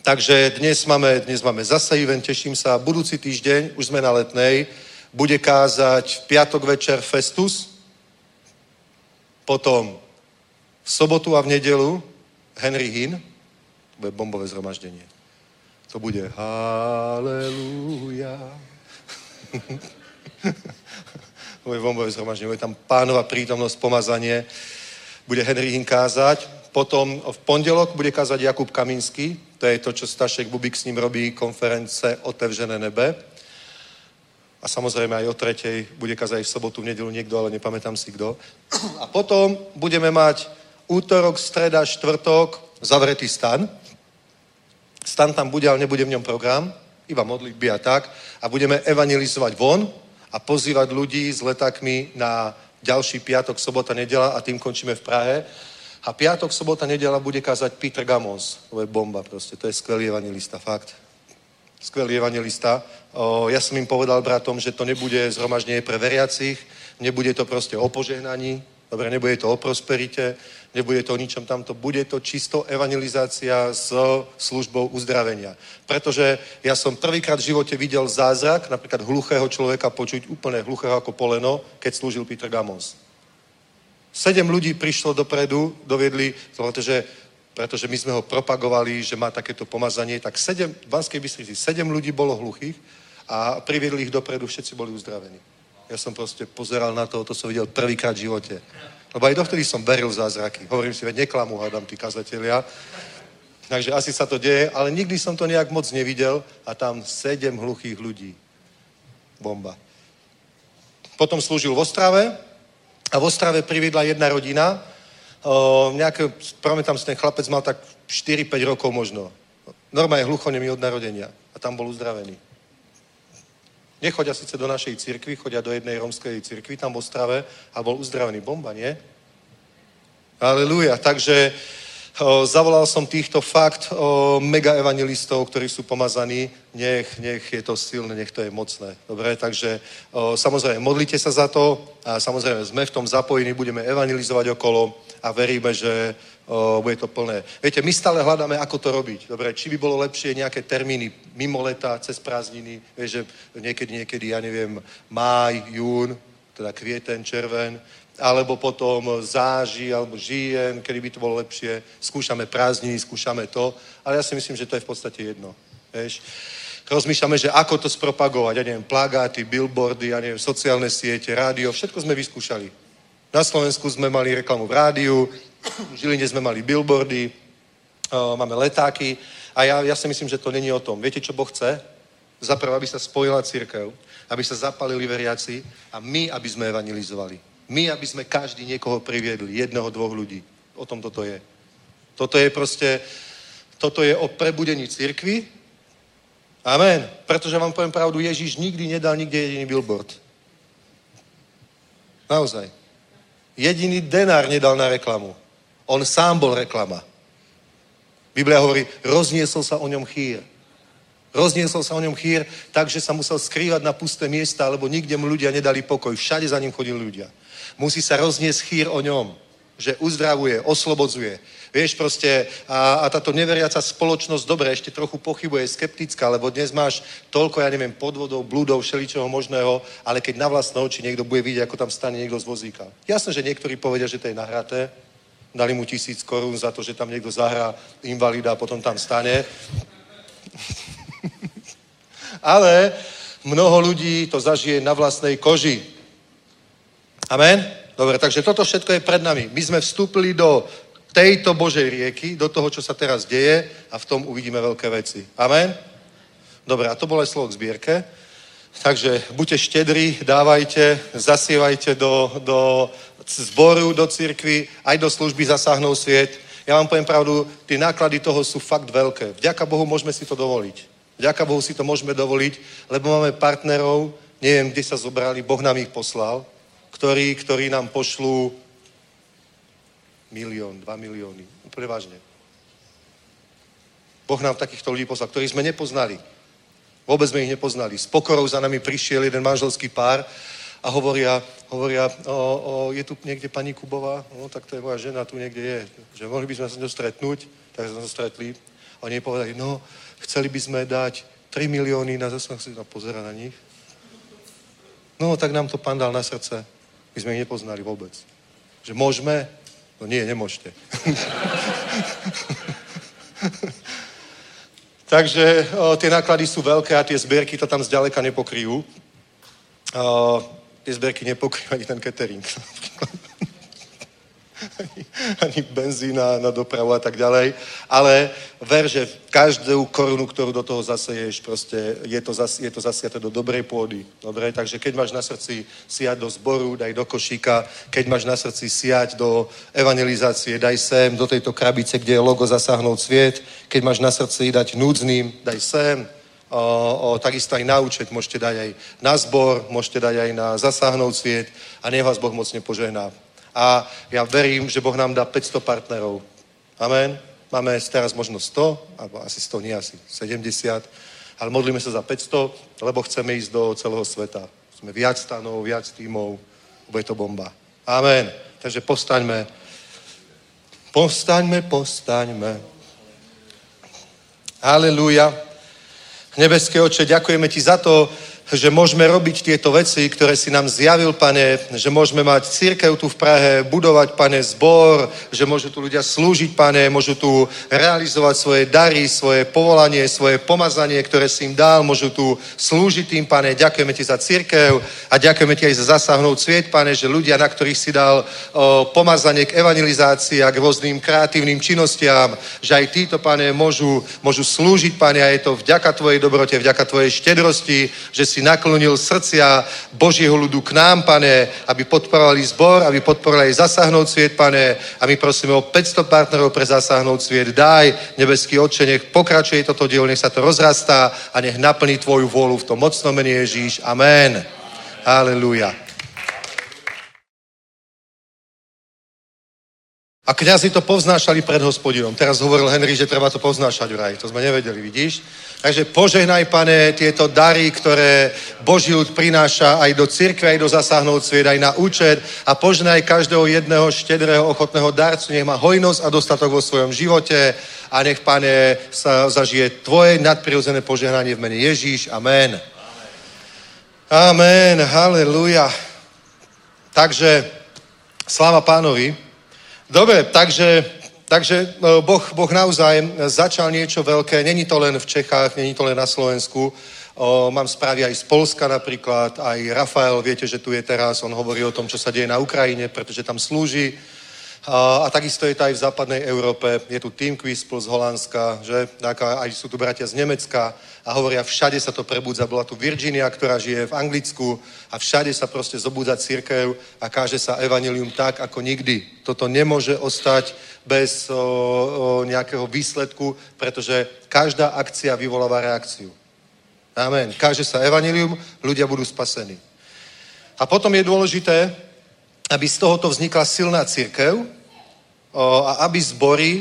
Takže dnes máme, dnes máme zase event, teším sa. Budúci týždeň, už sme na letnej, bude kázať v piatok večer Festus, potom v sobotu a v nedelu Henry Hinn, to bude bombové zhromaždenie. To bude Halleluja. to bude bombové zhromaždenie, bude tam pánova prítomnosť, pomazanie, bude Henry Hinn kázať, potom v pondelok bude kázať Jakub Kaminský, to je to, čo Stašek Bubik s ním robí, konference Otevřené nebe. A samozrejme aj o tretej bude kázať v sobotu, v nedelu niekto, ale nepamätám si kto. A potom budeme mať útorok, streda, štvrtok, zavretý stan. Stan tam bude, ale nebude v ňom program, iba modlitby a tak. A budeme evangelizovať von a pozývať ľudí s letákmi na ďalší piatok, sobota, nedela a tým končíme v Prahe. A piatok, sobota, nedela bude kázať Peter Gamos. To je bomba proste. To je skvelý evangelista, fakt. Skvelý evangelista. O, ja som im povedal bratom, že to nebude zhromaždenie pre veriacich, nebude to proste o požehnaní, dobre, nebude to o prosperite, nebude to o ničom tamto, bude to čisto evangelizácia s službou uzdravenia. Pretože ja som prvýkrát v živote videl zázrak, napríklad hluchého človeka počuť úplne hluchého ako poleno, keď slúžil Peter Gamos. Sedem ľudí prišlo dopredu, doviedli, pretože, pretože my sme ho propagovali, že má takéto pomazanie, tak sedem, v Banskej Bystrici sedem ľudí bolo hluchých a priviedli ich dopredu, všetci boli uzdravení. Ja som proste pozeral na to, to som videl prvýkrát v živote. Lebo aj dovtedy som veril v zázraky. Hovorím si, veď neklamu, hádam tí kazatelia. Takže asi sa to deje, ale nikdy som to nejak moc nevidel a tam sedem hluchých ľudí. Bomba. Potom slúžil v Ostrave, a v Ostrave priviedla jedna rodina, o, nejaké, pamätám si, ten chlapec mal tak 4-5 rokov možno. Normálne hluchonemý od narodenia. A tam bol uzdravený. Nechodia síce do našej cirkvi, chodia do jednej romskej cirkvi tam v Ostrave a bol uzdravený. Bomba, nie? Aleluja. Takže zavolal som týchto fakt mega evangelistov, ktorí sú pomazaní. Nech, nech je to silné, nech to je mocné. Dobre, takže samozrejme, modlite sa za to a samozrejme sme v tom zapojení, budeme evangelizovať okolo a veríme, že bude to plné. Viete, my stále hľadáme, ako to robiť. Dobre, či by bolo lepšie nejaké termíny mimo leta, cez prázdniny, vieš, že niekedy, niekedy, ja neviem, máj, jún, teda kvieten, červen, alebo potom záži, alebo žijen, kedy by to bolo lepšie. Skúšame prázdniny, skúšame to, ale ja si myslím, že to je v podstate jedno. Vieš? Rozmýšľame, že ako to spropagovať, ja neviem, plagáty, billboardy, ja neviem, sociálne siete, rádio, všetko sme vyskúšali. Na Slovensku sme mali reklamu v rádiu, v Žiline sme mali billboardy, uh, máme letáky a ja, ja si myslím, že to není o tom. Viete, čo Boh chce? Zapravo, aby sa spojila církev, aby sa zapalili veriaci a my, aby sme evangelizovali. My, aby sme každý niekoho priviedli, jedného, dvoch ľudí. O tom toto je. Toto je proste, toto je o prebudení církvy. Amen. Pretože vám poviem pravdu, Ježíš nikdy nedal nikde jediný billboard. Naozaj. Jediný denár nedal na reklamu. On sám bol reklama. Biblia hovorí, rozniesol sa o ňom chýr. Rozniesol sa o ňom chýr, takže sa musel skrývať na pusté miesta, lebo nikde mu ľudia nedali pokoj. Všade za ním chodili ľudia. Musí sa rozniesť chýr o ňom, že uzdravuje, oslobodzuje. Vieš proste, a, a táto neveriaca spoločnosť, dobre, ešte trochu pochybuje, je skeptická, lebo dnes máš toľko, ja neviem, podvodov, blúdov, všeličoho možného, ale keď na vlastné oči niekto bude vidieť, ako tam stane niekto z vozíka. Jasné, že niektorí povedia, že to je nahraté, dali mu tisíc korún za to, že tam niekto zahrá invalida a potom tam stane. ale mnoho ľudí to zažije na vlastnej koži. Amen? Dobre, takže toto všetko je pred nami. My sme vstúpili do tejto Božej rieky, do toho, čo sa teraz deje a v tom uvidíme veľké veci. Amen? Dobre, a to bolo aj slovo k zbierke. Takže buďte štedri, dávajte, zasievajte do, do zboru, do cirkvi, aj do služby zasáhnou sviet. Ja vám poviem pravdu, tie náklady toho sú fakt veľké. Vďaka Bohu môžeme si to dovoliť. Vďaka Bohu si to môžeme dovoliť, lebo máme partnerov, neviem, kde sa zobrali, Boh nám ich poslal, ktorí, ktorí nám pošlú milión, dva milióny. Úplne vážne. Boh nám takýchto ľudí poslal, ktorých sme nepoznali. Vôbec sme ich nepoznali. S pokorou za nami prišiel jeden manželský pár a hovoria, hovoria o, o, je tu niekde pani Kubová? No, tak to je moja žena, tu niekde je. Že mohli by sme sa ňou stretnúť, tak sme sa stretli. A oni povedali, no, chceli by sme dať 3 milióny na zasah, si pozera na nich. No, tak nám to pán dal na srdce. My sme ich nepoznali vôbec. Že môžeme? No nie, nemôžete. Takže o, tie náklady sú veľké a tie zbierky to tam zďaleka nepokryjú. O, tie zbierky nepokryjú ani ten catering. ani, ani benzín na, dopravu a tak ďalej. Ale ver, že každú korunu, ktorú do toho zaseješ, proste je to, zas, je to zasiate do dobrej pôdy. Dobre? Takže keď máš na srdci siať do zboru, daj do košíka. Keď máš na srdci siať do evangelizácie, daj sem, do tejto krabice, kde je logo zasáhnout sviet. Keď máš na srdci dať núdznym, daj sem. O, o, takisto aj na účet môžete dať aj na zbor, môžete dať aj na zasáhnout sviet a nech vás Boh mocne požehná. A ja verím, že Boh nám dá 500 partnerov. Amen. Máme teraz možno 100, alebo asi 100, nie asi 70, ale modlíme sa za 500, lebo chceme ísť do celého sveta. Sme viac stanov, viac tímov, bude to bomba. Amen. Takže postaňme. Postaňme, postaňme. Halelúja. Nebeský oče, ďakujeme ti za to, že môžeme robiť tieto veci, ktoré si nám zjavil, pane, že môžeme mať církev tu v Prahe, budovať, pane, zbor, že môžu tu ľudia slúžiť, pane, môžu tu realizovať svoje dary, svoje povolanie, svoje pomazanie, ktoré si im dal, môžu tu slúžiť tým, pane. Ďakujeme ti za církev a ďakujeme ti aj za zasahnúť sviet, pane, že ľudia, na ktorých si dal o, pomazanie k evangelizácii a k rôznym kreatívnym činnostiam, že aj títo, pane, môžu, môžu slúžiť, pane, a je to vďaka tvojej dobrote, vďaka tvojej štedrosti, že si si naklonil srdcia Božieho ľudu k nám, pane, aby podporovali zbor, aby podporovali zasáhnout sviet, pane. A my prosíme o 500 partnerov pre zasáhnout sviet. Daj, nebeský Otče, nech pokračuje toto dielo, nech sa to rozrastá a nech naplní Tvoju vôľu v tom mocnom mene Ježíš. Amen. Halelúja. A kňazi to povznášali pred hospodinom. Teraz hovoril Henry, že treba to povznášať vraj. To sme nevedeli, vidíš? Takže požehnaj, pane, tieto dary, ktoré Boží ľud prináša aj do cirkve, aj do zasáhnout sviet, aj na účet a požehnaj každého jedného štedrého, ochotného darcu. Nech má hojnosť a dostatok vo svojom živote a nech, pane, sa zažije tvoje nadprirodzené požehnanie v mene Ježíš. Amen. Amen. Halleluja. Takže, sláva pánovi. Dobre, takže, takže no, boh, boh naozaj začal niečo veľké. Není to len v Čechách, není to len na Slovensku. O, mám správy aj z Polska napríklad, aj Rafael, viete, že tu je teraz, on hovorí o tom, čo sa deje na Ukrajine, pretože tam slúži. A, a takisto je to aj v západnej Európe. Je tu Team Quispl z Holandska, že? Tak aj sú tu bratia z Nemecka a hovoria, všade sa to prebudza. Bola tu Virginia, ktorá žije v Anglicku a všade sa proste zobudza církev a káže sa evanilium tak, ako nikdy. Toto nemôže ostať bez o, o, nejakého výsledku, pretože každá akcia vyvoláva reakciu. Amen. Káže sa evanilium, ľudia budú spasení. A potom je dôležité, aby z tohoto vznikla silná církev a aby zbory,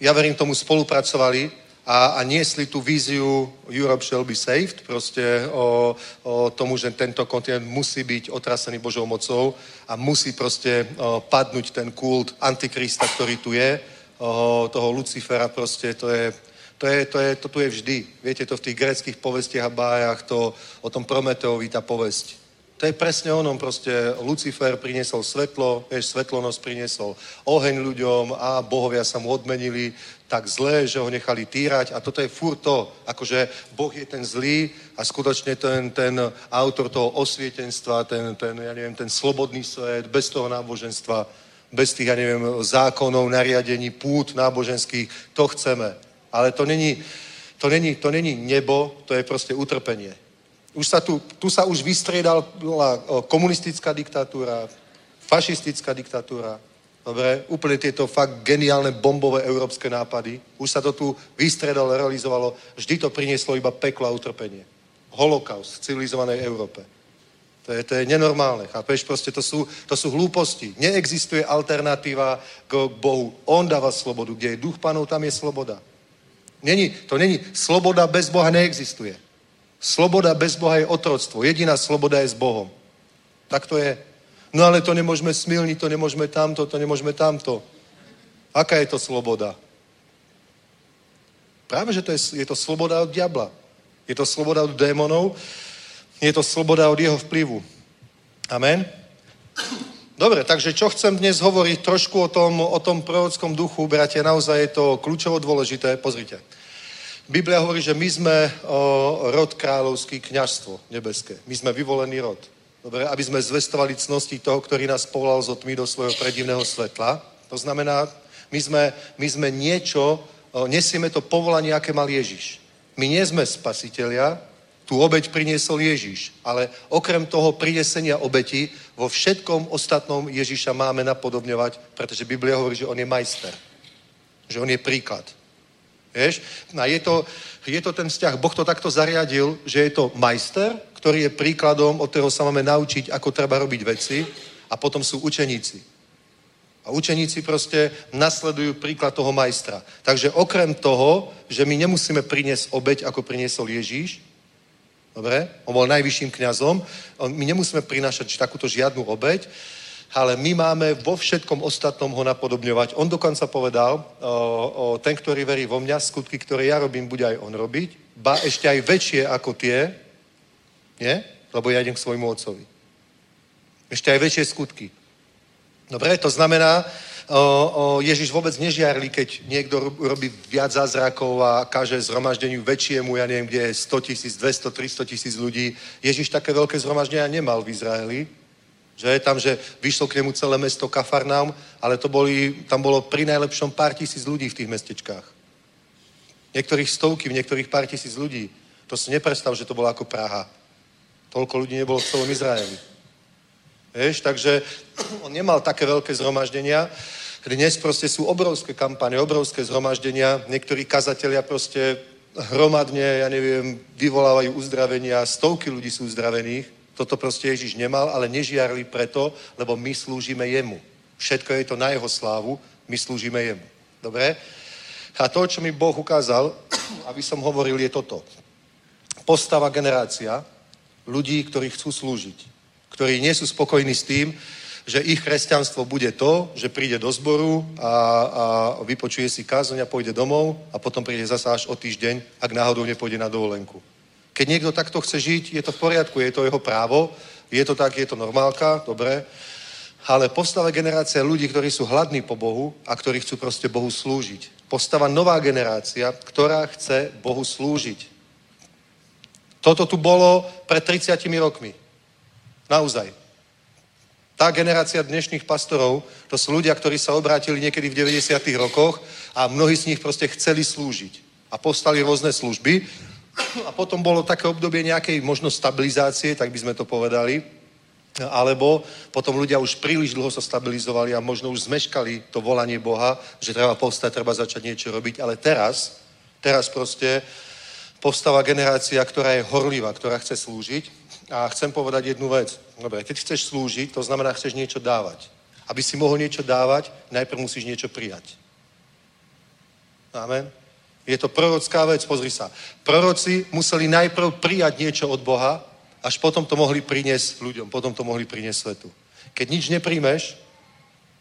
ja verím tomu, spolupracovali a, a niesli tú víziu Europe shall be saved, proste o, o tomu, že tento kontinent musí byť otrasený Božou mocou a musí proste o, padnúť ten kult Antikrista, ktorý tu je, o, toho Lucifera proste, to je, to, je, to, je, to tu je vždy. Viete to v tých greckých povestiach a bájach, to o tom Prometeovi, tá povesť to je presne onom, proste Lucifer priniesol svetlo, vieš, svetlonosť priniesol oheň ľuďom a bohovia sa mu odmenili tak zlé, že ho nechali týrať a toto je furt to, akože Boh je ten zlý a skutočne ten, ten autor toho osvietenstva, ten, ten, ja neviem, ten slobodný svet, bez toho náboženstva, bez tých, ja neviem, zákonov, nariadení, pút náboženských, to chceme. Ale to není, to není, to není nebo, to je proste utrpenie. Už sa tu, tu sa už vystriedala komunistická diktatúra, fašistická diktatúra, dobre, úplne tieto fakt geniálne bombové európske nápady. Už sa to tu vystredalo, realizovalo. Vždy to prinieslo iba peklo a utrpenie. Holokaust v civilizovanej Európe. To je, to je nenormálne, chápeš? Proste to sú, to sú hlúposti. Neexistuje alternatíva k Bohu. On dáva slobodu. Kde je duch panov, tam je sloboda. Není, to není, sloboda bez Boha neexistuje. Sloboda bez Boha je otroctvo. Jediná sloboda je s Bohom. Tak to je. No ale to nemôžeme smilniť, to nemôžeme tamto, to nemôžeme tamto. Aká je to sloboda? Práve, že to je, je to sloboda od diabla. Je to sloboda od démonov. Je to sloboda od jeho vplyvu. Amen? Dobre, takže čo chcem dnes hovoriť trošku o tom, o tom prorockom duchu, bratia, naozaj je to kľúčovo dôležité. Pozrite. Biblia hovorí, že my sme o, rod kráľovský, kňažstvo nebeské. My sme vyvolený rod. Dobre, aby sme zvestovali cnosti toho, ktorý nás povolal z otmy do svojho predivného svetla. To znamená, my sme, my sme niečo, o, nesieme to povolanie, aké mal Ježiš. My nie sme spasitelia, tú obeď priniesol Ježiš, ale okrem toho prinesenia obeti vo všetkom ostatnom Ježiša máme napodobňovať, pretože Biblia hovorí, že on je majster. Že on je príklad. Vieš? A je to, je to ten vzťah. Boh to takto zariadil, že je to majster, ktorý je príkladom, od ktorého sa máme naučiť, ako treba robiť veci a potom sú učeníci. A učeníci proste nasledujú príklad toho majstra. Takže okrem toho, že my nemusíme priniesť obeď, ako priniesol Ježíš, dobre, on bol najvyšším kňazom, my nemusíme prinášať takúto žiadnu obeď, ale my máme vo všetkom ostatnom ho napodobňovať. On dokonca povedal, o, o, ten, ktorý verí vo mňa, skutky, ktoré ja robím, bude aj on robiť, ba ešte aj väčšie ako tie, nie? Lebo ja idem k svojmu otcovi. Ešte aj väčšie skutky. Dobre, to znamená, o, o, Ježiš vôbec nežiarli, keď niekto robí viac zázrakov a káže zhromaždeniu väčšiemu, ja neviem, kde je 100 tisíc, 200, 300 tisíc ľudí. Ježiš také veľké zhromaždenia nemal v Izraeli, že tam, že vyšlo k nemu celé mesto Kafarnaum, ale to boli, tam bolo pri najlepšom pár tisíc ľudí v tých mestečkách. Niektorých stovky, v niektorých pár tisíc ľudí. To si nepredstav, že to bolo ako Praha. Toľko ľudí nebolo v celom Izraeli. Vieš, takže on nemal také veľké zhromaždenia. Dnes proste sú obrovské kampane, obrovské zhromaždenia. Niektorí kazatelia proste hromadne, ja neviem, vyvolávajú uzdravenia, stovky ľudí sú uzdravených toto proste Ježiš nemal, ale nežiarli preto, lebo my slúžime jemu. Všetko je to na jeho slávu, My slúžime jemu. Dobre? A to, čo mi Boh ukázal, aby som hovoril, je toto. Postava generácia ľudí, ktorí chcú slúžiť. Ktorí nie sú spokojní s tým, že ich kresťanstvo bude to, že príde do zboru a, a vypočuje si kázeň a pôjde domov a potom príde zasa až o týždeň, ak náhodou nepôjde na dovolenku. Keď niekto takto chce žiť, je to v poriadku, je to jeho právo, je to tak, je to normálka, dobre, ale postava generácia ľudí, ktorí sú hladní po Bohu a ktorí chcú proste Bohu slúžiť. Postava nová generácia, ktorá chce Bohu slúžiť. Toto tu bolo pred 30 rokmi. Naozaj. Tá generácia dnešných pastorov, to sú ľudia, ktorí sa obrátili niekedy v 90. rokoch a mnohí z nich proste chceli slúžiť. A postali rôzne služby. A potom bolo také obdobie nejakej možno stabilizácie, tak by sme to povedali. Alebo potom ľudia už príliš dlho sa stabilizovali a možno už zmeškali to volanie Boha, že treba povstať, treba začať niečo robiť. Ale teraz, teraz proste povstáva generácia, ktorá je horlivá, ktorá chce slúžiť. A chcem povedať jednu vec. Dobre, keď chceš slúžiť, to znamená, chceš niečo dávať. Aby si mohol niečo dávať, najprv musíš niečo prijať. Amen. Je to prorocká vec, pozri sa. Proroci museli najprv prijať niečo od Boha, až potom to mohli priniesť ľuďom, potom to mohli priniesť svetu. Keď nič nepríjmeš,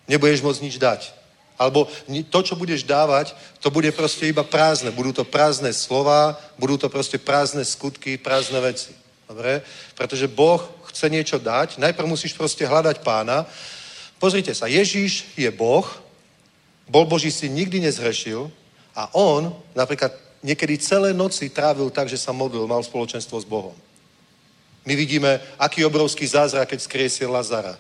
nebudeš môcť nič dať. Alebo to, čo budeš dávať, to bude proste iba prázdne. Budú to prázdne slova, budú to proste prázdne skutky, prázdne veci. Dobre? Pretože Boh chce niečo dať, najprv musíš proste hľadať pána. Pozrite sa, Ježíš je Boh, bol Boží si nikdy nezhrešil a on napríklad niekedy celé noci trávil tak, že sa modlil, mal spoločenstvo s Bohom. My vidíme, aký obrovský zázrak, keď skriesil Lazara.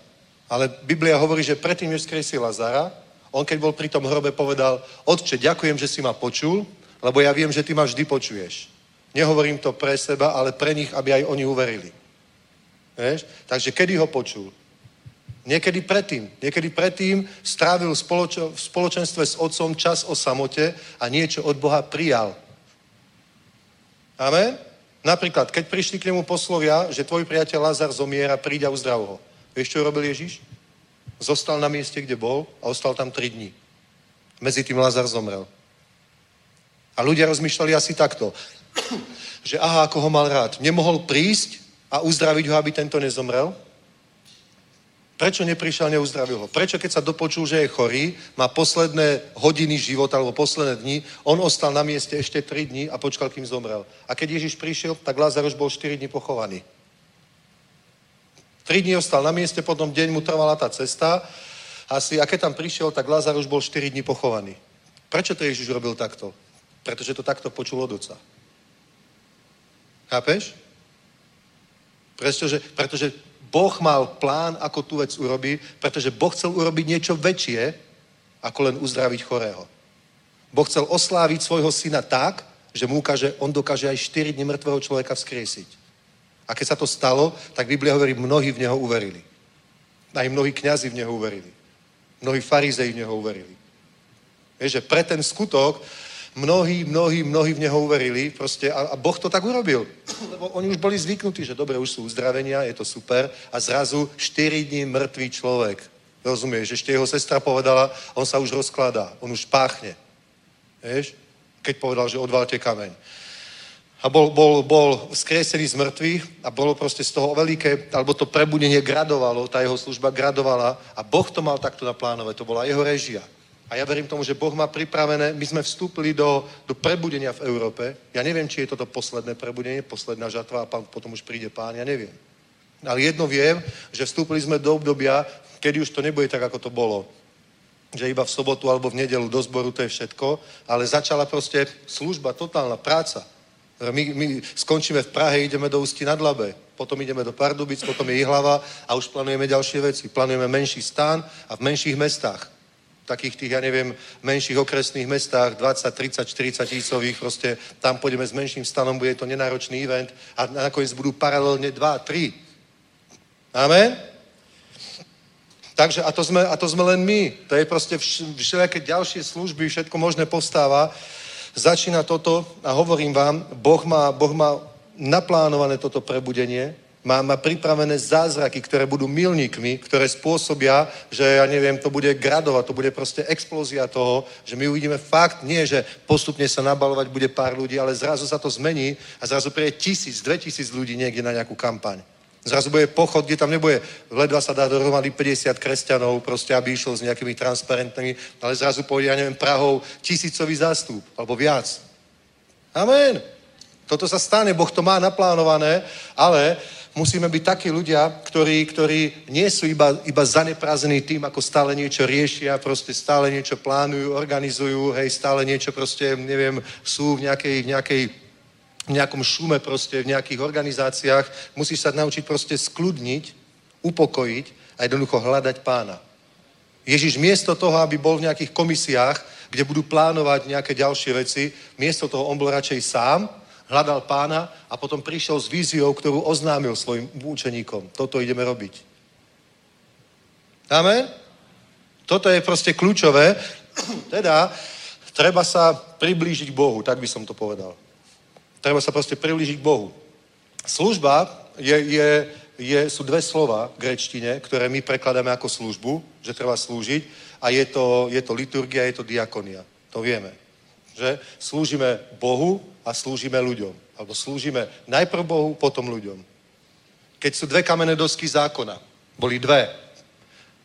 Ale Biblia hovorí, že predtým, než skriesil Lazara, on keď bol pri tom hrobe povedal, Otče, ďakujem, že si ma počul, lebo ja viem, že ty ma vždy počuješ. Nehovorím to pre seba, ale pre nich, aby aj oni uverili. Vieš? Takže kedy ho počul? Niekedy predtým. Niekedy predtým strávil spoločo- v spoločenstve s otcom čas o samote a niečo od Boha prijal. Amen? Napríklad, keď prišli k nemu poslovia, že tvoj priateľ Lazar zomiera, príď a uzdrav ho. Vieš, čo robil Ježiš? Zostal na mieste, kde bol a ostal tam tri dní. Medzi tým Lazar zomrel. A ľudia rozmýšľali asi takto, že aha, ako ho mal rád. Nemohol prísť a uzdraviť ho, aby tento nezomrel? Prečo neprišiel, neuzdravil ho? Prečo, keď sa dopočul, že je chorý, má posledné hodiny života alebo posledné dni, on ostal na mieste ešte 3 dní a počkal, kým zomrel. A keď Ježiš prišiel, tak Lázar už bol 4 dní pochovaný. 3 dní ostal na mieste, potom deň mu trvala tá cesta. Asi, a keď tam prišiel, tak Lázar už bol 4 dní pochovaný. Prečo to Ježiš robil takto? Pretože to takto počul od oca. Chápeš? Pretože, pretože Boh mal plán, ako tú vec urobí, pretože Boh chcel urobiť niečo väčšie, ako len uzdraviť chorého. Boh chcel osláviť svojho syna tak, že mu ukáže, on dokáže aj 4 dní mŕtvého človeka vzkriesiť. A keď sa to stalo, tak Biblia hovorí, mnohí v neho uverili. Aj mnohí kňazi v neho uverili. Mnohí farizei v neho uverili. Vieš, že pre ten skutok mnohí, mnohí, mnohí v neho uverili proste a, a Boh to tak urobil. Lebo oni už boli zvyknutí, že dobre, už sú uzdravenia, je to super a zrazu 4 dní mŕtvý človek. Rozumieš, ešte jeho sestra povedala, on sa už rozkladá, on už páchne. Vieš? Keď povedal, že odvalte kameň. A bol, bol, bol skresený z mŕtvych a bolo proste z toho veľké, alebo to prebudenie gradovalo, tá jeho služba gradovala a Boh to mal takto naplánovať, to bola jeho režia. A ja verím tomu, že Boh má pripravené, my sme vstúpili do, do prebudenia v Európe. Ja neviem, či je toto posledné prebudenie, posledná žatva a pán, potom už príde pán, ja neviem. Ale jedno viem, že vstúpili sme do obdobia, kedy už to nebude tak, ako to bolo. Že iba v sobotu alebo v nedelu do zboru to je všetko, ale začala proste služba, totálna práca. My, my skončíme v Prahe, ideme do Ústí nad Labe, potom ideme do Pardubic, potom je Ihlava a už plánujeme ďalšie veci. Plánujeme menší stán a v menších mestách takých tých, ja neviem, menších okresných mestách, 20, 30, 40 tisícových, proste tam pôjdeme s menším stanom, bude to nenáročný event a nakoniec budú paralelne 2, 3. Amen? Takže a to, sme, a to sme len my. To je proste všelijaké ďalšie služby, všetko možné postáva. Začína toto a hovorím vám, Boh má, boh má naplánované toto prebudenie má, má pripravené zázraky, ktoré budú milníkmi, ktoré spôsobia, že ja neviem, to bude gradovať, to bude proste explózia toho, že my uvidíme fakt, nie, že postupne sa nabalovať bude pár ľudí, ale zrazu sa to zmení a zrazu príde tisíc, dve tisíc ľudí niekde na nejakú kampaň. Zrazu bude pochod, kde tam nebude, ledva sa dá dohromady 50 kresťanov, proste, aby išiel s nejakými transparentnými, ale zrazu pôjde, ja neviem, Prahou tisícový zástup, alebo viac. Amen. Toto sa stane, Boh to má naplánované, ale musíme byť takí ľudia, ktorí, ktorí nie sú iba, iba zaneprázení tým, ako stále niečo riešia, proste stále niečo plánujú, organizujú, hej, stále niečo proste, neviem, sú v nejakej, v nejakej v nejakom šume proste, v nejakých organizáciách. Musíš sa naučiť proste skludniť, upokojiť a jednoducho hľadať pána. Ježiš miesto toho, aby bol v nejakých komisiách, kde budú plánovať nejaké ďalšie veci, miesto toho on bol radšej sám, hľadal pána a potom prišiel s víziou, ktorú oznámil svojim učeníkom. Toto ideme robiť. Amen? Toto je proste kľúčové. Teda treba sa priblížiť Bohu, tak by som to povedal. Treba sa proste priblížiť Bohu. Služba je, je, je, sú dve slova v grečtine, ktoré my prekladáme ako službu, že treba slúžiť a je to, je to liturgia, je to diakonia. To vieme. Že slúžime Bohu a slúžime ľuďom. Alebo slúžime najprv Bohu, potom ľuďom. Keď sú dve kamenné dosky zákona, boli dve.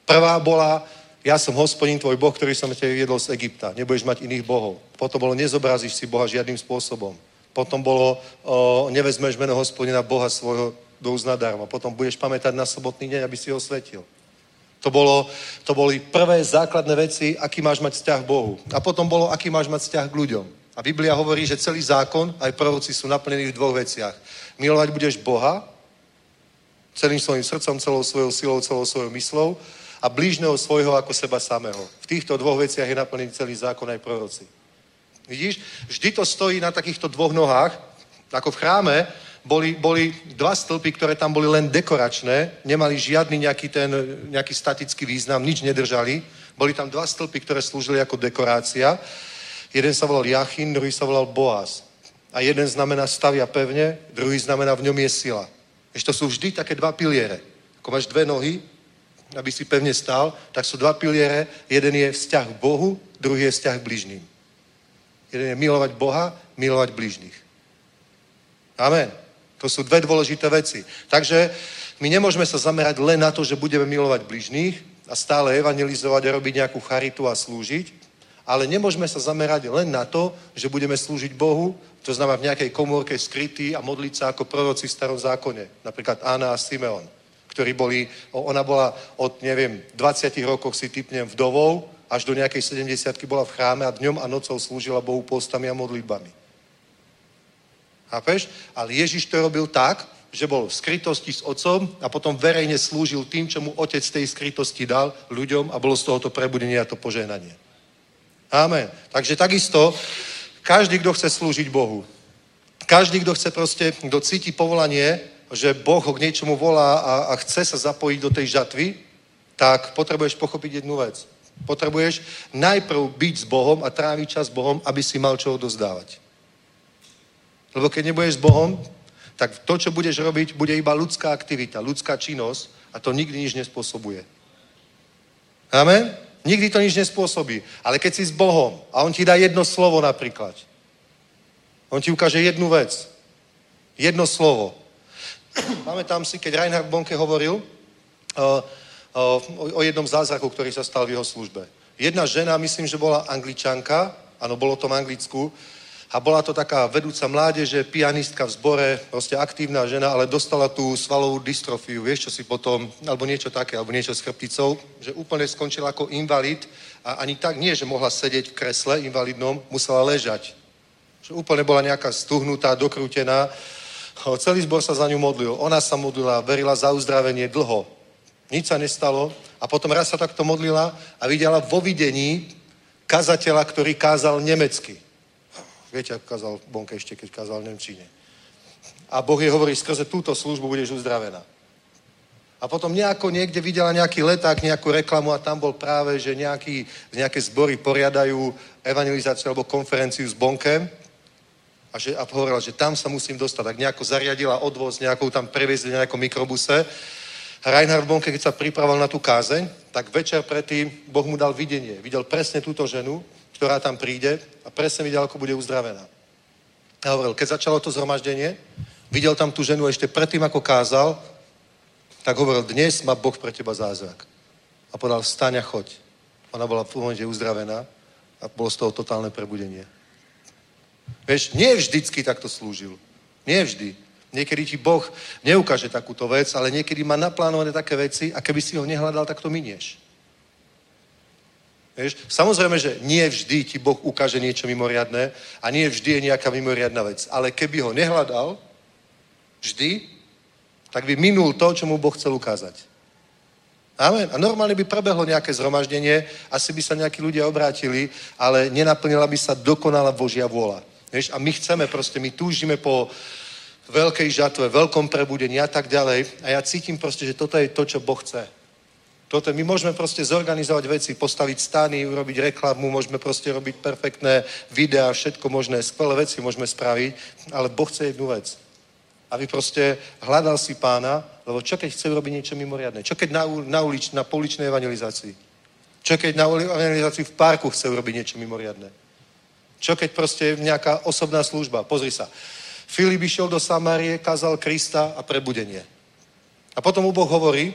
Prvá bola, ja som hospodin tvoj Boh, ktorý som ťa viedol z Egypta. Nebudeš mať iných bohov. Potom bolo, nezobrazíš si Boha žiadnym spôsobom. Potom bolo, o, nevezmeš meno hospodina Boha svojho do uznadarma. Potom budeš pamätať na sobotný deň, aby si ho svetil. To, bolo, to boli prvé základné veci, aký máš mať vzťah Bohu. A potom bolo, aký máš mať vzťah k ľuďom. A Biblia hovorí, že celý zákon, aj proroci sú naplnení v dvoch veciach. Milovať budeš Boha celým svojim srdcom, celou svojou silou, celou svojou myslou a blížneho svojho ako seba samého. V týchto dvoch veciach je naplnený celý zákon aj proroci. Vidíš? Vždy to stojí na takýchto dvoch nohách, ako v chráme, boli, boli dva stĺpy, ktoré tam boli len dekoračné, nemali žiadny nejaký ten, nejaký statický význam, nič nedržali. Boli tam dva stĺpy, ktoré slúžili ako dekorácia. Jeden sa volal Jachin, druhý sa volal Boaz. A jeden znamená stavia pevne, druhý znamená v ňom je sila. Ešte to sú vždy také dva piliere. Ako máš dve nohy, aby si pevne stál, tak sú dva piliere. Jeden je vzťah k Bohu, druhý je vzťah k bližným. Jeden je milovať Boha, milovať bližných. Amen. To sú dve dôležité veci. Takže my nemôžeme sa zamerať len na to, že budeme milovať bližných a stále evangelizovať a robiť nejakú charitu a slúžiť, ale nemôžeme sa zamerať len na to, že budeme slúžiť Bohu, to znamená v nejakej komórke skrytý a modliť sa ako proroci v starom zákone. Napríklad Ána a Simeon, ktorí boli, ona bola od, neviem, 20 rokov si typnem vdovou, až do nejakej 70 bola v chráme a dňom a nocou slúžila Bohu postami a modlitbami. Chápeš? Ale Ježiš to robil tak, že bol v skrytosti s otcom a potom verejne slúžil tým, čo mu otec tej skrytosti dal ľuďom a bolo z tohoto prebudenie a to požehnanie. Amen. Takže takisto každý, kto chce slúžiť Bohu, každý, kto chce proste, kto cíti povolanie, že Boh ho k niečomu volá a, a chce sa zapojiť do tej žatvy, tak potrebuješ pochopiť jednu vec. Potrebuješ najprv byť s Bohom a tráviť čas s Bohom, aby si mal čo dozdávať. Lebo keď nebudeš s Bohom, tak to, čo budeš robiť, bude iba ľudská aktivita, ľudská činnosť a to nikdy nič nespôsobuje. Amen? Nikdy to nič nespôsobí. Ale keď si s Bohom a On ti dá jedno slovo napríklad, On ti ukáže jednu vec. Jedno slovo. Pamätám si, keď Reinhard Bonke hovoril uh, uh, o jednom zázraku, ktorý sa stal v jeho službe. Jedna žena, myslím, že bola angličanka, áno, bolo to v Anglicku, a bola to taká vedúca mládeže, pianistka v zbore, proste aktívna žena, ale dostala tú svalovú dystrofiu, vieš, čo si potom, alebo niečo také, alebo niečo s chrbticou, že úplne skončila ako invalid a ani tak nie, že mohla sedieť v kresle invalidnom, musela ležať. Že úplne bola nejaká stuhnutá, dokrútená. Celý zbor sa za ňu modlil. Ona sa modlila, verila za uzdravenie dlho. Nič sa nestalo. A potom raz sa takto modlila a videla vo videní kazateľa, ktorý kázal nemecky Viete, ako kázal Bonke ešte, keď kázal v Nemčine. A Boh jej hovorí, skrze túto službu budeš uzdravená. A potom nejako niekde videla nejaký leták, nejakú reklamu a tam bol práve, že nejaký, nejaké zbory poriadajú evangelizáciu alebo konferenciu s Bonkem. A, že, a hovorila, že tam sa musím dostať. Tak nejako zariadila odvoz, nejakou tam previezli na nejakom mikrobuse. Reinhard Bonke, keď sa pripravoval na tú kázeň, tak večer predtým Boh mu dal videnie. Videl presne túto ženu, ktorá tam príde a presne videl, ako bude uzdravená. A hovoril, keď začalo to zhromaždenie, videl tam tú ženu ešte predtým, ako kázal, tak hovoril, dnes má Boh pre teba zázrak. A povedal, vstaň a choď. Ona bola v momente uzdravená a bolo z toho totálne prebudenie. Vieš, nie vždycky takto slúžil. Nie vždy. Niekedy ti Boh neukáže takúto vec, ale niekedy má naplánované také veci a keby si ho nehľadal, tak to minieš. Vieš, samozrejme, že nie vždy ti Boh ukáže niečo mimoriadné a nie vždy je nejaká mimoriadná vec. Ale keby ho nehľadal, vždy, tak by minul to, čo mu Boh chcel ukázať. Amen. A normálne by prebehlo nejaké zhromaždenie, asi by sa nejakí ľudia obrátili, ale nenaplnila by sa dokonala Božia vôľa. Vieš, a my chceme proste, my túžime po veľkej žatve, veľkom prebudení a tak ďalej. A ja cítim proste, že toto je to, čo Boh chce. Toto, my môžeme proste zorganizovať veci, postaviť stany, urobiť reklamu, môžeme proste robiť perfektné videá, všetko možné, skvelé veci môžeme spraviť, ale Boh chce jednu vec. Aby proste hľadal si pána, lebo čo keď chce urobiť niečo mimoriadne? Čo keď na, na, ulič, na pouličnej evangelizácii? Čo keď na evangelizácii v parku chce urobiť niečo mimoriadne? Čo keď proste nejaká osobná služba? Pozri sa. Filip išiel do Samárie, kázal Krista a prebudenie. A potom mu Boh hovorí,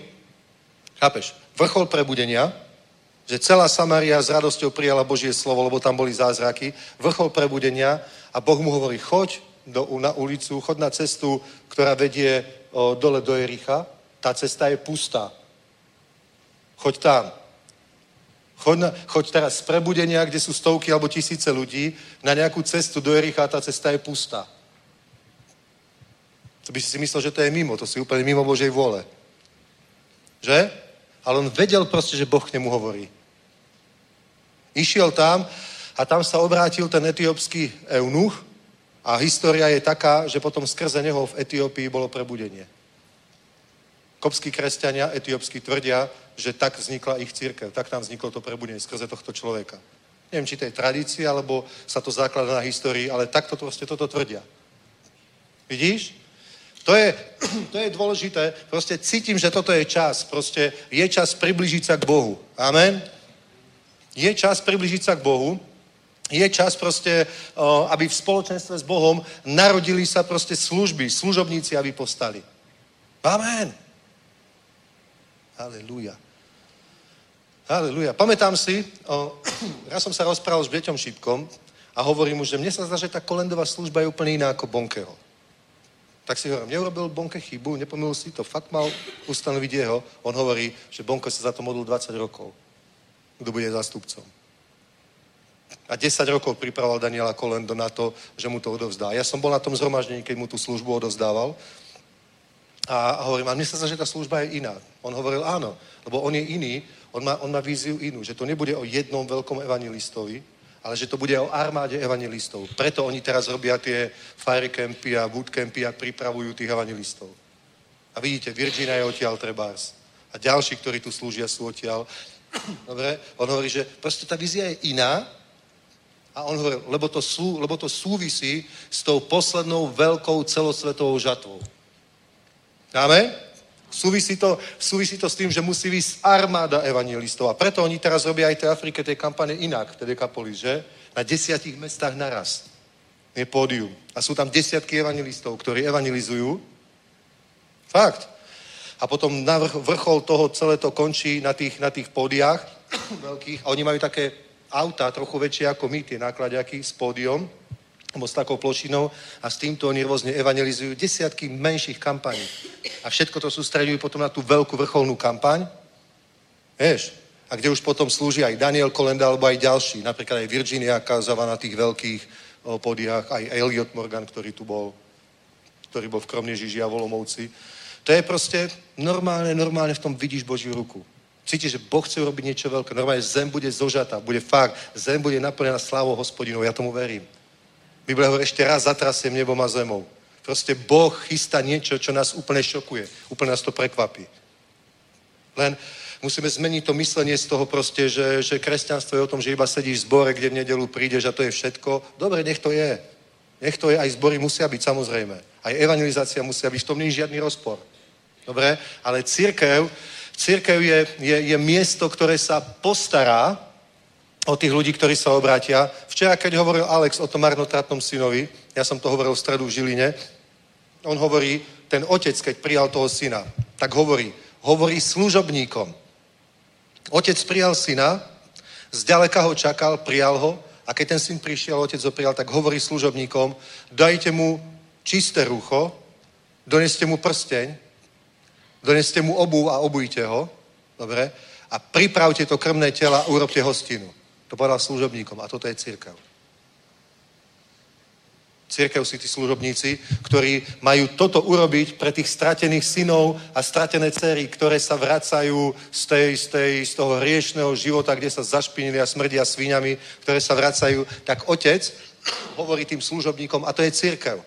chápeš, vrchol prebudenia, že celá Samária s radosťou prijala Božie slovo, lebo tam boli zázraky, vrchol prebudenia a Boh mu hovorí, choď do, na ulicu, choď na cestu, ktorá vedie o, dole do Jericha, tá cesta je pustá. Choď tam. Choď, na, choď teraz z prebudenia, kde sú stovky alebo tisíce ľudí, na nejakú cestu do Jericha tá cesta je pustá. To by si si myslel, že to je mimo, to si úplne mimo Božej vôle. Že? Ale on vedel proste, že Boh k nemu hovorí. Išiel tam a tam sa obrátil ten etiópsky eunuch a história je taká, že potom skrze neho v Etiópii bolo prebudenie. Kopskí kresťania etiópsky tvrdia, že tak vznikla ich církev, tak tam vzniklo to prebudenie skrze tohto človeka. Neviem, či to je tradícia, alebo sa to základa na histórii, ale takto to proste toto tvrdia. Vidíš? To je, to je dôležité. Proste cítim, že toto je čas. Proste je čas približiť sa k Bohu. Amen? Je čas približiť sa k Bohu. Je čas proste, aby v spoločenstve s Bohom narodili sa proste služby, služobníci, aby postali. Amen. Halelúja. Halelúja. Pamätám si, o, raz som sa rozprával s Beťom Šipkom a hovorím mu, že mne sa zdá, že tá kolendová služba je úplne iná ako Bonkeho. Tak si hovorím, neurobil Bonke chybu, nepomýlil si to, fakt mal ustanoviť jeho. On hovorí, že Bonke sa za to modlil 20 rokov. Kto bude zástupcom. A 10 rokov pripravoval Daniela Kolendo na to, že mu to odovzdá. Ja som bol na tom zhromaždení, keď mu tú službu odovzdával. A hovorím, a mne sa že tá služba je iná. On hovoril, áno, lebo on je iný, on má, on má víziu inú, že to nebude o jednom veľkom evangelistovi, ale že to bude o armáde evangelistov. Preto oni teraz robia tie firecampy a bootcampy a pripravujú tých evangelistov. A vidíte, Virginia je odtiaľ trebárs. A ďalší, ktorí tu slúžia, sú odtiaľ. Dobre? On hovorí, že proste tá vízia je iná, a on hovoril, lebo to, sú, lebo to súvisí s tou poslednou veľkou celosvetovou žatvou. Amen? Súvisí to, súvisí to s tým, že musí vysť armáda evangelistov. A preto oni teraz robia aj tej Afrike tej kampane inak, tej Dekapolis, že? Na desiatich mestách naraz. Je pódium. A sú tam desiatky evangelistov, ktorí evangelizujú. Fakt. A potom na vrchol toho celé to končí na tých, na tých pódiách veľkých. A oni majú také auta trochu väčšie ako my, tie nákladiaky s pódium, alebo s takou plošinou a s týmto oni rôzne evangelizujú desiatky menších kampaní. A všetko to sústredujú potom na tú veľkú vrcholnú kampaň. Vieš? A kde už potom slúži aj Daniel Kolenda alebo aj ďalší. Napríklad aj Virginia Kazava na tých veľkých podiach, aj Elliot Morgan, ktorý tu bol, ktorý bol v Kromnežiži a Volomovci. To je proste normálne, normálne v tom vidíš Božiu ruku. Cítiš, že Boh chce urobiť niečo veľké. Normálne zem bude zožatá, bude fakt. Zem bude naplnená slávou hospodinov. Ja tomu verím. Biblia hovorí, ešte raz zatrasiem nebom a zemou. Proste Boh chystá niečo, čo nás úplne šokuje. Úplne nás to prekvapí. Len musíme zmeniť to myslenie z toho proste, že, že kresťanstvo je o tom, že iba sedíš v zbore, kde v nedelu prídeš a to je všetko. Dobre, nech to je. Nech to je, aj zbory musia byť, samozrejme. Aj evangelizácia musia byť, v tom nie je žiadny rozpor. Dobre? Ale církev, církev je, je, je miesto, ktoré sa postará o tých ľudí, ktorí sa obrátia. Včera, keď hovoril Alex o tom marnotratnom synovi, ja som to hovoril v stredu v Žiline, on hovorí, ten otec, keď prijal toho syna, tak hovorí, hovorí služobníkom. Otec prijal syna, zďaleka ho čakal, prijal ho a keď ten syn prišiel, otec ho prijal, tak hovorí služobníkom, dajte mu čisté rucho, doneste mu prsteň, doneste mu obu a obujte ho, dobre, a pripravte to krmné tela a urobte hostinu. To povedal služobníkom a toto je církev. Církev si tí služobníci, ktorí majú toto urobiť pre tých stratených synov a stratené cery, ktoré sa vracajú z, tej, z, tej, z toho hriešného života, kde sa zašpinili a smrdia svíňami, ktoré sa vracajú, tak otec hovorí tým služobníkom, a to je církev.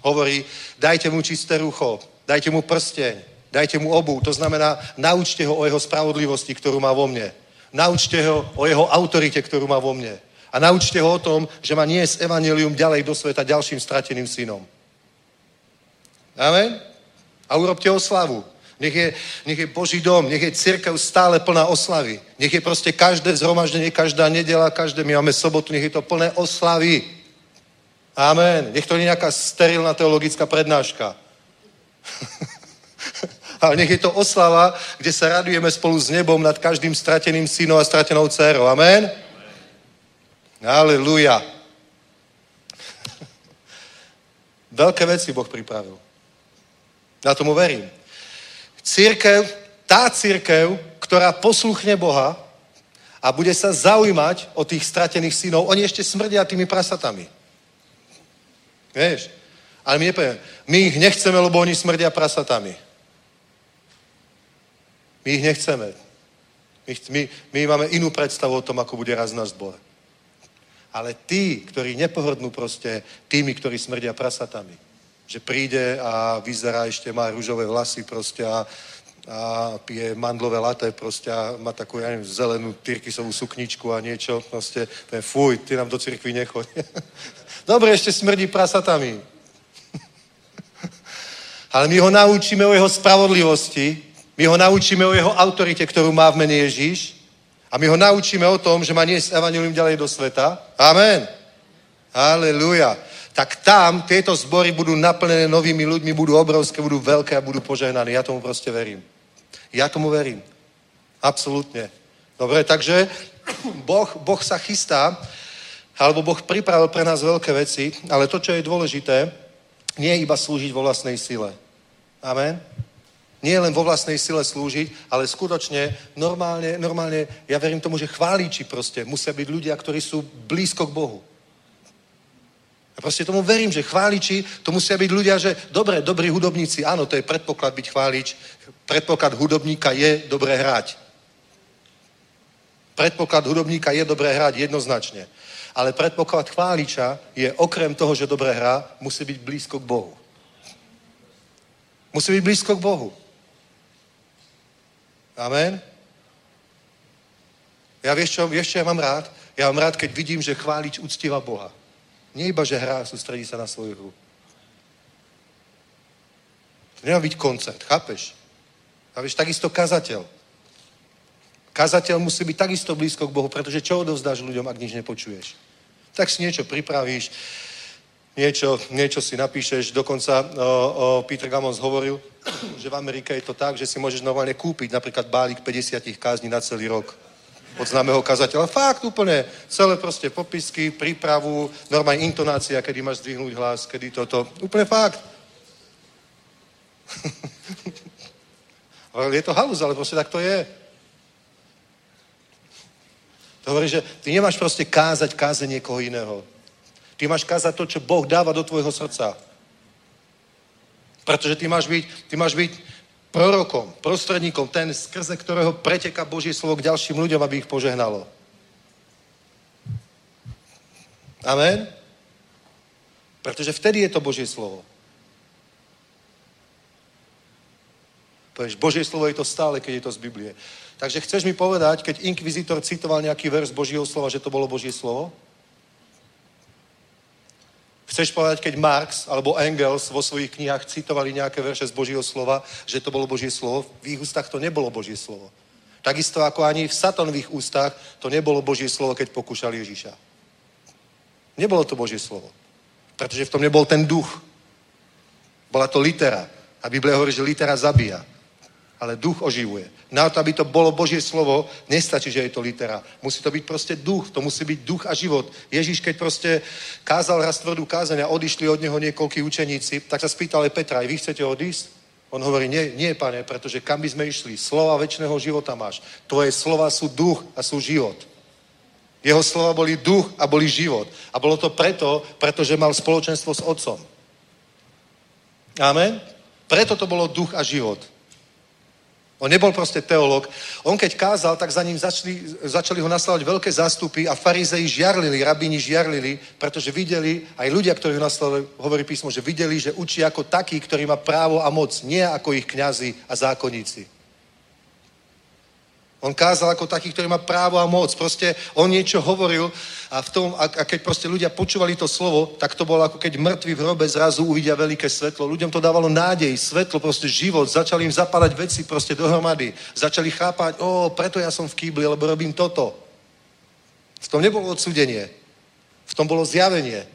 Hovorí, dajte mu čisté rucho, dajte mu prsteň, dajte mu obu. To znamená, naučte ho o jeho spravodlivosti, ktorú má vo mne. Naučte ho o jeho autorite, ktorú má vo mne a naučte ho o tom, že má niesť evanelium ďalej do sveta ďalším strateným synom. Amen? A urobte oslavu. Nech je, nech je Boží dom, nech je církev stále plná oslavy. Nech je proste každé zhromaždenie, každá nedela, každé, my máme sobotu, nech je to plné oslavy. Amen. Nech to nie je nejaká sterilná teologická prednáška. Ale nech je to oslava, kde sa radujeme spolu s nebom nad každým strateným synom a stratenou dcerou. Amen. Aleluja. Veľké veci Boh pripravil. Ja tomu verím. Církev, tá církev, ktorá posluchne Boha a bude sa zaujímať o tých stratených synov, oni ešte smrdia tými prasatami. Vieš? Ale my nepoviem, my ich nechceme, lebo oni smrdia prasatami. My ich nechceme. My, my, my máme inú predstavu o tom, ako bude raz náš zbor. Ale tí, ktorí nepohodnú proste tými, ktorí smrdia prasatami. Že príde a vyzerá ešte, má rúžové vlasy proste a, a pije mandlové laté proste a má takú, ja neviem, zelenú tyrkysovú sukničku a niečo proste. Fuj, ty nám do cirkvi nechoď. Dobre, ešte smrdí prasatami. Ale my ho naučíme o jeho spravodlivosti, my ho naučíme o jeho autorite, ktorú má v mene Ježíš a my ho naučíme o tom, že má niesť evanilium ďalej do sveta. Amen. Aleluja. Tak tam tieto zbory budú naplnené novými ľuďmi, budú obrovské, budú veľké a budú požehnané. Ja tomu proste verím. Ja tomu verím. Absolútne. Dobre, takže boh, boh sa chystá, alebo Boh pripravil pre nás veľké veci, ale to, čo je dôležité, nie je iba slúžiť vo vlastnej sile. Amen. Nie len vo vlastnej sile slúžiť, ale skutočne normálne, normálne, ja verím tomu, že chváliči proste musia byť ľudia, ktorí sú blízko k Bohu. Ja proste tomu verím, že chváliči, to musia byť ľudia, že dobre, dobrí hudobníci, áno, to je predpoklad byť chválič. Predpoklad hudobníka je dobre hrať. Predpoklad hudobníka je dobre hrať, jednoznačne. Ale predpoklad chváliča je okrem toho, že dobre hrá, musí byť blízko k Bohu. Musí byť blízko k Bohu. Amen? Ja vieš čo, vieš čo ja mám rád? Ja mám rád, keď vidím, že chválič uctieva Boha. Nie iba, že hrá, sústredí sa na svoju hru. To nemá byť koncert, chápeš? A vieš, takisto kazateľ. Kazateľ musí byť takisto blízko k Bohu, pretože čo odovzdáš ľuďom, ak nič nepočuješ? Tak si niečo pripravíš, niečo, niečo si napíšeš. Dokonca o, o, Peter Gamons hovoril, že v Amerike je to tak, že si môžeš normálne kúpiť napríklad bálik 50 kázní na celý rok od známeho kazateľa. Fakt úplne, celé proste popisky, prípravu, normálne intonácia, kedy máš zdvihnúť hlas, kedy toto. Úplne fakt. je to halus, ale proste tak to je. To hovorí, že ty nemáš proste kázať káze niekoho iného. Ty máš kázať to, čo Boh dáva do tvojho srdca. Pretože ty máš byť, ty máš byť prorokom, prostredníkom, ten, skrze ktorého preteká Božie slovo k ďalším ľuďom, aby ich požehnalo. Amen? Pretože vtedy je to Božie slovo. Povieš, Božie slovo je to stále, keď je to z Biblie. Takže chceš mi povedať, keď inkvizitor citoval nejaký vers Božieho slova, že to bolo Božie slovo? Chceš povedať, keď Marx alebo Engels vo svojich knihách citovali nejaké verše z Božieho slova, že to bolo Božie slovo? V ich ústach to nebolo Božie slovo. Takisto ako ani v satanových ústach to nebolo Božie slovo, keď pokúšali Ježiša. Nebolo to Božie slovo. Pretože v tom nebol ten duch. Bola to litera. A Biblia hovorí, že litera zabíja. Ale duch oživuje. Na to, aby to bolo Božie slovo, nestačí, že je to litera. Musí to byť proste duch. To musí byť duch a život. Ježiš, keď proste kázal raz tvrdú kázeň a odišli od neho niekoľkí učeníci, tak sa spýtal aj Petra, aj vy chcete odísť? On hovorí, nie, nie, pane, pretože kam by sme išli? Slova väčšného života máš. Tvoje slova sú duch a sú život. Jeho slova boli duch a boli život. A bolo to preto, pretože mal spoločenstvo s otcom. Amen? Preto to bolo duch a život. On nebol proste teológ. On keď kázal, tak za ním začali, začali ho nasledovať veľké zástupy a farizeji žiarlili, rabíni žiarlili, pretože videli, aj ľudia, ktorí ho nasledovali, hovorí písmo, že videli, že učí ako taký, ktorý má právo a moc, nie ako ich kňazi a zákonníci. On kázal ako taký, ktorý má právo a moc. Proste on niečo hovoril a, v tom, a, a keď proste ľudia počúvali to slovo, tak to bolo ako keď mŕtvi v hrobe zrazu uvidia veľké svetlo. Ľuďom to dávalo nádej, svetlo, proste život. Začali im zapadať veci proste dohromady. Začali chápať, o, preto ja som v kýbli, lebo robím toto. V tom nebolo odsudenie. V tom bolo zjavenie.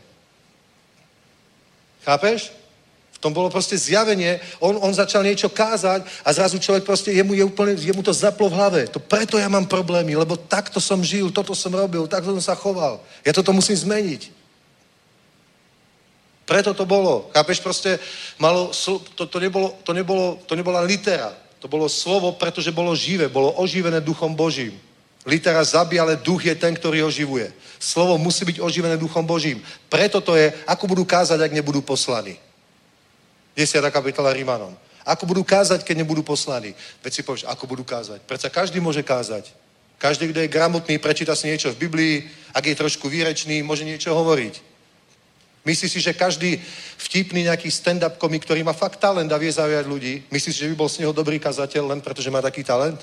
Chápeš? Tom bolo proste zjavenie, on, on začal niečo kázať a zrazu človek proste, jemu, je úplne, jemu to zaplo v hlave. To preto ja mám problémy, lebo takto som žil, toto som robil, takto som sa choval. Ja toto musím zmeniť. Preto to bolo. Chápeš, proste malo, to, to, nebolo, to, nebolo, to nebola litera. To bolo slovo, pretože bolo živé, bolo oživené duchom Božím. Litera zabíja, ale duch je ten, ktorý oživuje. Slovo musí byť oživené duchom Božím. Preto to je, ako budú kázať, ak nebudú poslaní. 10. kapitola Rímanom. Ako budú kázať, keď nebudú poslaní? Veď si povieš, ako budú kázať? Predsa každý môže kázať. Každý, kto je gramotný, prečíta si niečo v Biblii, ak je trošku výrečný, môže niečo hovoriť. Myslíš si, že každý vtipný nejaký stand-up komik, ktorý má fakt talent a vie zaujať ľudí, myslíš si, že by bol z neho dobrý kazateľ len preto, že má taký talent?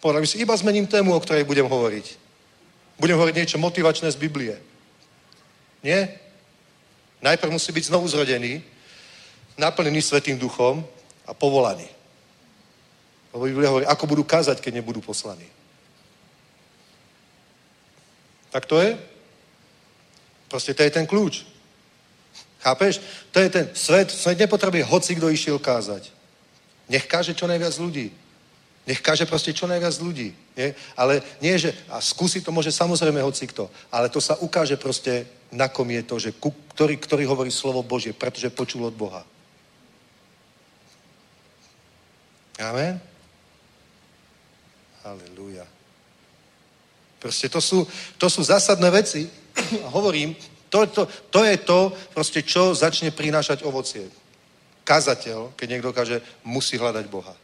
Povedal si, iba zmením tému, o ktorej budem hovoriť. Budem hovoriť niečo motivačné z Biblie. Nie? Najprv musí byť znovu zrodený, naplnený Svetým duchom a povolaný. Lebo Biblia hovorí, ako budú kázať, keď nebudú poslaní. Tak to je? Proste to je ten kľúč. Chápeš? To je ten svet. Svet nepotrebuje hoci, kto išiel kázať. Nech káže čo najviac ľudí. Nech káže proste čo najviac ľudí. Nie? Ale nie, že... A skúsi to môže samozrejme hoci kto. Ale to sa ukáže proste na kom je to, že ku, ktorý, ktorý hovorí slovo Božie, pretože počul od Boha. Amen? Halelúja. Proste to sú, to sú zásadné veci. Hovorím, to, to, to je to, proste, čo začne prinášať ovocie. Kazateľ, keď niekto kaže, musí hľadať Boha.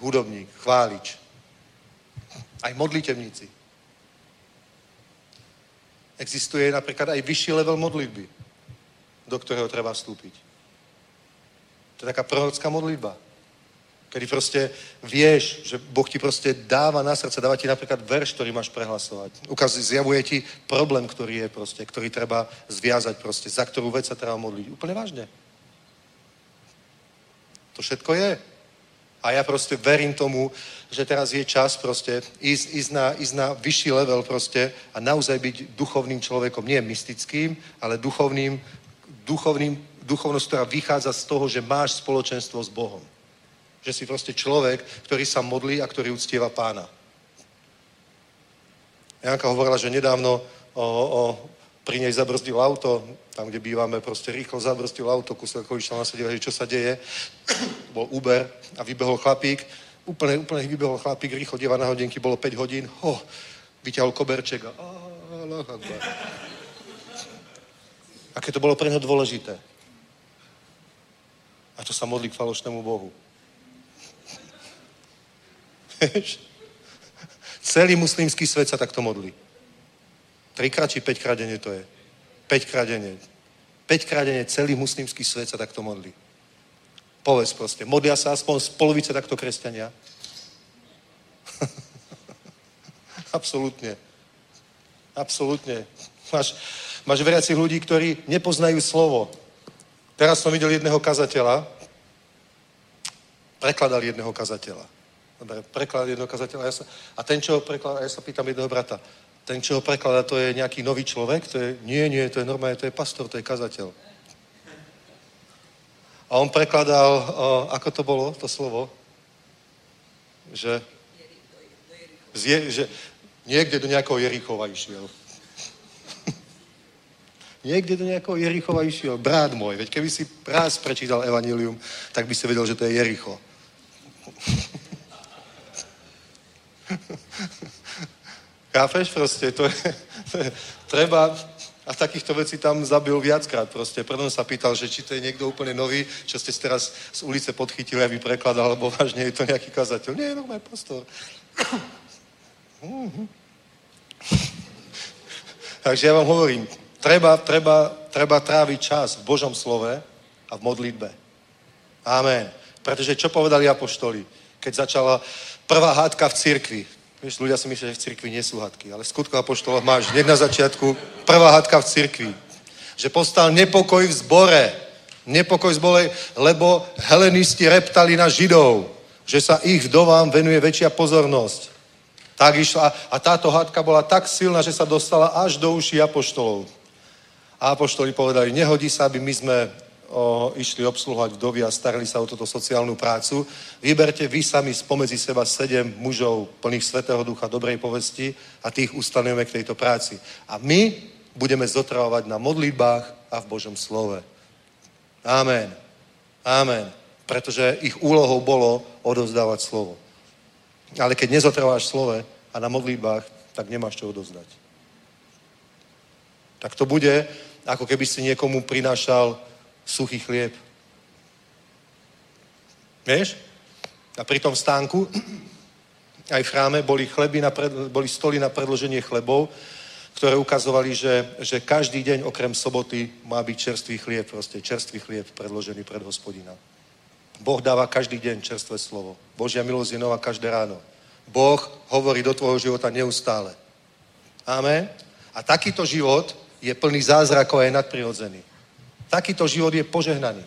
Hudobník, chválič. Aj modlitevníci. Existuje napríklad aj vyšší level modlitby, do ktorého treba vstúpiť. To je taká prorocká modlitba. Kedy proste vieš, že Boh ti proste dáva na srdce, dáva ti napríklad verš, ktorý máš prehlasovať. Ukazuje, zjavuje ti problém, ktorý je proste, ktorý treba zviazať proste, za ktorú vec sa treba modliť. Úplne vážne. To všetko je. A ja proste verím tomu, že teraz je čas proste ísť, ísť, na, ísť na vyšší level proste a naozaj byť duchovným človekom. Nie mystickým, ale duchovným, duchovným, duchovnosť, ktorá vychádza z toho, že máš spoločenstvo s Bohom. Že si proste človek, ktorý sa modlí a ktorý uctieva pána. Janka hovorila, že nedávno o, o, pri nej zabrzdil auto, tam, kde bývame, proste rýchlo zabrzdil auto, kuselko išla na sedie, čo sa deje. Bol Uber a vybehol chlapík, úplne, úplne vybehol chlapík, rýchlo dieva na hodinky, bolo 5 hodín, ho, vyťahol koberček a Aké to bolo pre neho dôležité. A to sa modlí k falošnému Bohu. Celý muslimský svet sa takto modlí. Trikrát či päťkrát denne to je. Päťkrát denne. Päťkrát denne celý muslimský svet sa takto modlí. Povedz proste. Modlia sa aspoň z polovice takto kresťania. Absolútne. Absolútne. Máš, máš veriacich ľudí, ktorí nepoznajú slovo. Teraz som videl jedného kazateľa, prekladal jedného kazateľa. Dobre, prekladal jedného kazateľa. Ja sa, a ten, čo ho prekladá, ja sa pýtam jedného brata, ten, čo ho prekladá, to je nejaký nový človek? To je, nie, nie, to je normálne, to je pastor, to je kazateľ. A on prekladal, o, ako to bolo, to slovo? Že, zje, že niekde do nejakého Jerichova išiel. niekde do nejakého Jerichova išiel. Brát môj, veď keby si raz prečítal Evangelium, tak by si vedel, že to je Jericho. Chápeš proste? To je, to je, treba, a takýchto vecí tam zabil viackrát proste. Preto sa pýtal, že či to je niekto úplne nový, čo ste teraz z ulice podchytili, aby prekladal, alebo vážne je to nejaký kazateľ. Nie, no môj pastor. Takže ja vám hovorím, treba, treba, treba tráviť čas v Božom slove a v modlitbe. Amen. Pretože čo povedali apoštoli, keď začala prvá hádka v cirkvi? Vieš, ľudia si myslia, že v cirkvi nie sú hádky, ale skutku apoštolov máš hneď na začiatku prvá hádka v cirkvi. Že postal nepokoj v zbore. Nepokoj v zbore, lebo helenisti reptali na židov, že sa ich vdovám venuje väčšia pozornosť. Tak išla, a táto hádka bola tak silná, že sa dostala až do uší apoštolov. A apoštoli povedali, nehodí sa, aby my sme o, išli obsluhovať vdovy a starali sa o túto sociálnu prácu. Vyberte vy sami spomedzi seba sedem mužov plných Svetého Ducha, dobrej povesti a tých ustanujeme k tejto práci. A my budeme zotravovať na modlitbách a v Božom slove. Amen. Amen. Pretože ich úlohou bolo odovzdávať slovo. Ale keď nezotrváš slove a na modlitbách, tak nemáš čo odovzdať. Tak to bude, ako keby si niekomu prinášal suchý chlieb. Vieš? A pri tom stánku aj v chráme boli, chleby na pred, boli stoly na predloženie chlebov, ktoré ukazovali, že, že každý deň okrem soboty má byť čerstvý chlieb, proste čerstvý chlieb predložený pred hospodina. Boh dáva každý deň čerstvé slovo. Božia milosť je nová každé ráno. Boh hovorí do tvojho života neustále. Amen. A takýto život je plný zázrakov a je nadprirodzený. Takýto život je požehnaný.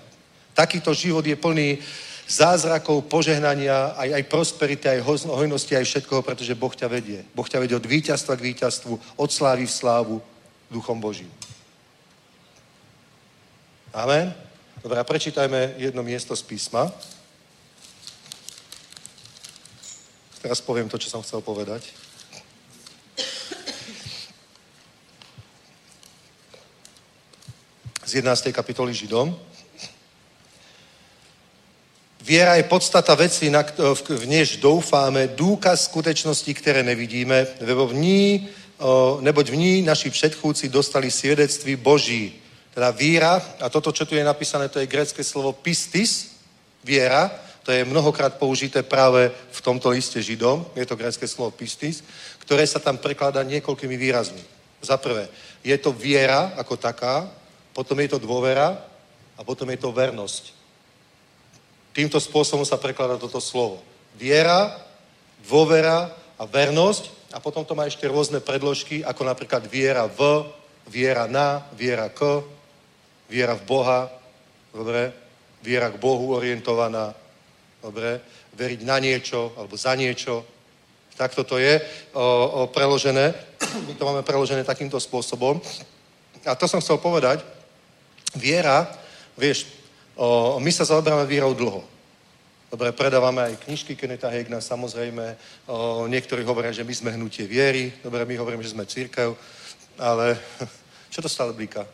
Takýto život je plný zázrakov, požehnania, aj, aj prosperity, aj hojnosti, aj všetkoho, pretože Boh ťa vedie. Boh ťa vedie od víťazstva k víťazstvu, od slávy v slávu duchom Božím. Amen. Dobre, a prečítajme jedno miesto z písma. Teraz poviem to, čo som chcel povedať. Z 11. kapitoly Židom. Viera je podstata veci, v než doufáme, důkaz skutečností, které nevidíme, lebo v ní, neboť v ní naši předchůdci dostali svědectví Boží. Teda víra, a toto, čo tu je napísané, to je grecké slovo pistis, viera, to je mnohokrát použité práve v tomto liste Židom, je to grecké slovo pistis, ktoré sa tam prekladá niekoľkými výrazmi. Za prvé, je to viera ako taká, potom je to dôvera a potom je to vernosť. Týmto spôsobom sa prekladá toto slovo. Viera, dôvera a vernosť a potom to má ešte rôzne predložky, ako napríklad viera v, viera na, viera k, viera v Boha, dobre, viera k Bohu orientovaná, dobre, veriť na niečo alebo za niečo. Takto to je o, o, preložené. My to máme preložené takýmto spôsobom. A to som chcel povedať, Viera, vieš, o, my sa zaoberáme vierou dlho. Dobre, predávame aj knižky Keneta Hegna, samozrejme. O, niektorí hovoria, že my sme hnutie viery. Dobre, my hovoríme, že sme církev. Ale čo to stále blíka?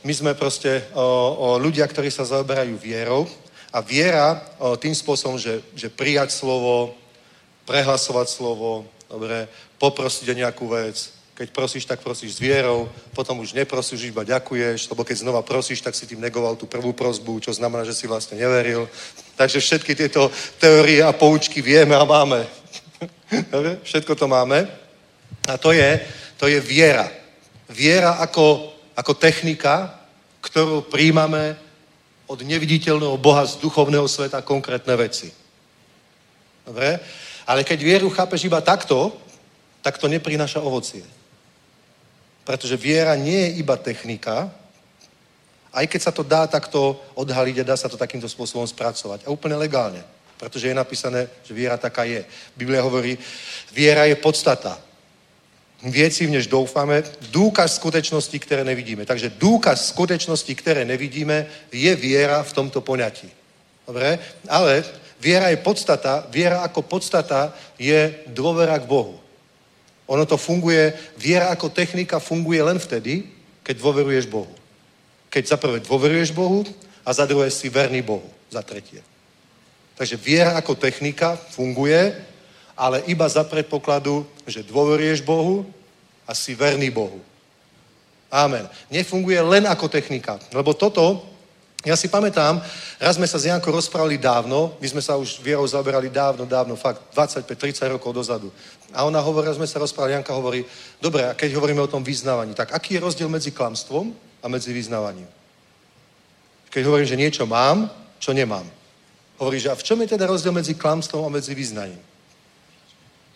My sme proste o, o ľudia, ktorí sa zaoberajú vierou. A viera o, tým spôsobom, že, že prijať slovo, prehlasovať slovo, dobre, poprosiť o nejakú vec, keď prosíš, tak prosíš s vierou, potom už neprosíš, iba ďakuješ, lebo keď znova prosíš, tak si tým negoval tú prvú prozbu, čo znamená, že si vlastne neveril. Takže všetky tieto teórie a poučky vieme a máme. Všetko to máme. A to je, to je viera. Viera ako, ako technika, ktorú príjmame od neviditeľného Boha z duchovného sveta konkrétne veci. Dobre? Ale keď vieru chápeš iba takto, tak to neprináša ovocie. Pretože viera nie je iba technika, aj keď sa to dá takto odhaliť a dá sa to takýmto spôsobom spracovať. A úplne legálne. Pretože je napísané, že viera taká je. Biblia hovorí, viera je podstata. Vieci, v než doufáme, důkaz skutečnosti, ktoré nevidíme. Takže důkaz skutečnosti, ktoré nevidíme, je viera v tomto poňatí. Dobre? Ale viera je podstata, viera ako podstata je dôvera k Bohu. Ono to funguje, viera ako technika funguje len vtedy, keď dôveruješ Bohu. Keď za prvé dôveruješ Bohu a za druhé si verný Bohu. Za tretie. Takže viera ako technika funguje, ale iba za predpokladu, že dôveruješ Bohu a si verný Bohu. Amen. Nefunguje len ako technika. Lebo toto, ja si pamätám, raz sme sa s Jankou rozprávali dávno, my sme sa už vierou zaberali dávno, dávno, fakt 25-30 rokov dozadu. A ona hovorí, sme sa rozprávali, Janka hovorí, dobre, a keď hovoríme o tom vyznávaní, tak aký je rozdiel medzi klamstvom a medzi vyznávaním? Keď hovorím, že niečo mám, čo nemám. Hovorí, že a v čom je teda rozdiel medzi klamstvom a medzi vyznaním?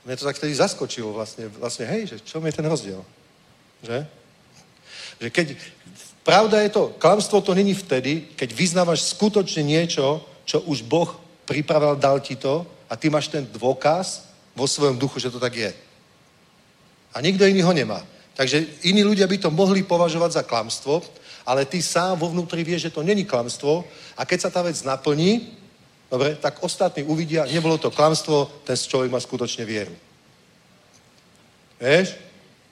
Mne to tak vtedy zaskočilo vlastne, vlastne hej, že čom je ten rozdiel? Že? Že keď, pravda je to, klamstvo to není vtedy, keď vyznávaš skutočne niečo, čo už Boh pripravil, dal ti to a ty máš ten dôkaz vo svojom duchu, že to tak je. A nikto iný ho nemá. Takže iní ľudia by to mohli považovať za klamstvo, ale ty sám vo vnútri vieš, že to není klamstvo a keď sa tá vec naplní, Dobre, tak ostatní uvidia, nebolo to klamstvo, ten človek má skutočne vieru. Vieš?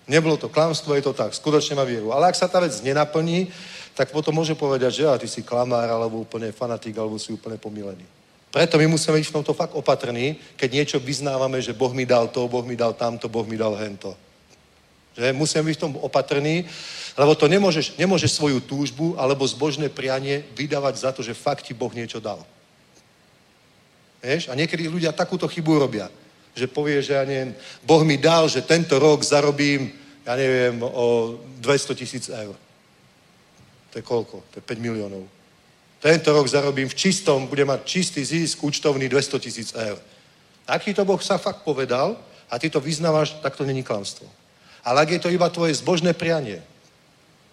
Nebolo to klamstvo, je to tak, skutočne má vieru. Ale ak sa tá vec nenaplní, tak potom môže povedať, že ja, ty si klamár, alebo úplne fanatik, alebo si úplne pomilený. Preto my musíme byť v tomto fakt opatrní, keď niečo vyznávame, že Boh mi dal to, Boh mi dal tamto, Boh mi dal hento. Že musíme byť v tom opatrní, lebo to nemôžeš, nemôžeš svoju túžbu alebo zbožné prianie vydávať za to, že fakt ti Boh niečo dal. Vieš? A niekedy ľudia takúto chybu robia. Že povie, že ja neviem, Boh mi dal, že tento rok zarobím, ja neviem, o 200 tisíc eur. To je koľko? To je 5 miliónov. Tento rok zarobím v čistom, bude mať čistý zisk účtovný 200 tisíc eur. Ak ti to Boh sa fakt povedal a ty to vyznávaš, tak to není klamstvo. Ale ak je to iba tvoje zbožné prianie,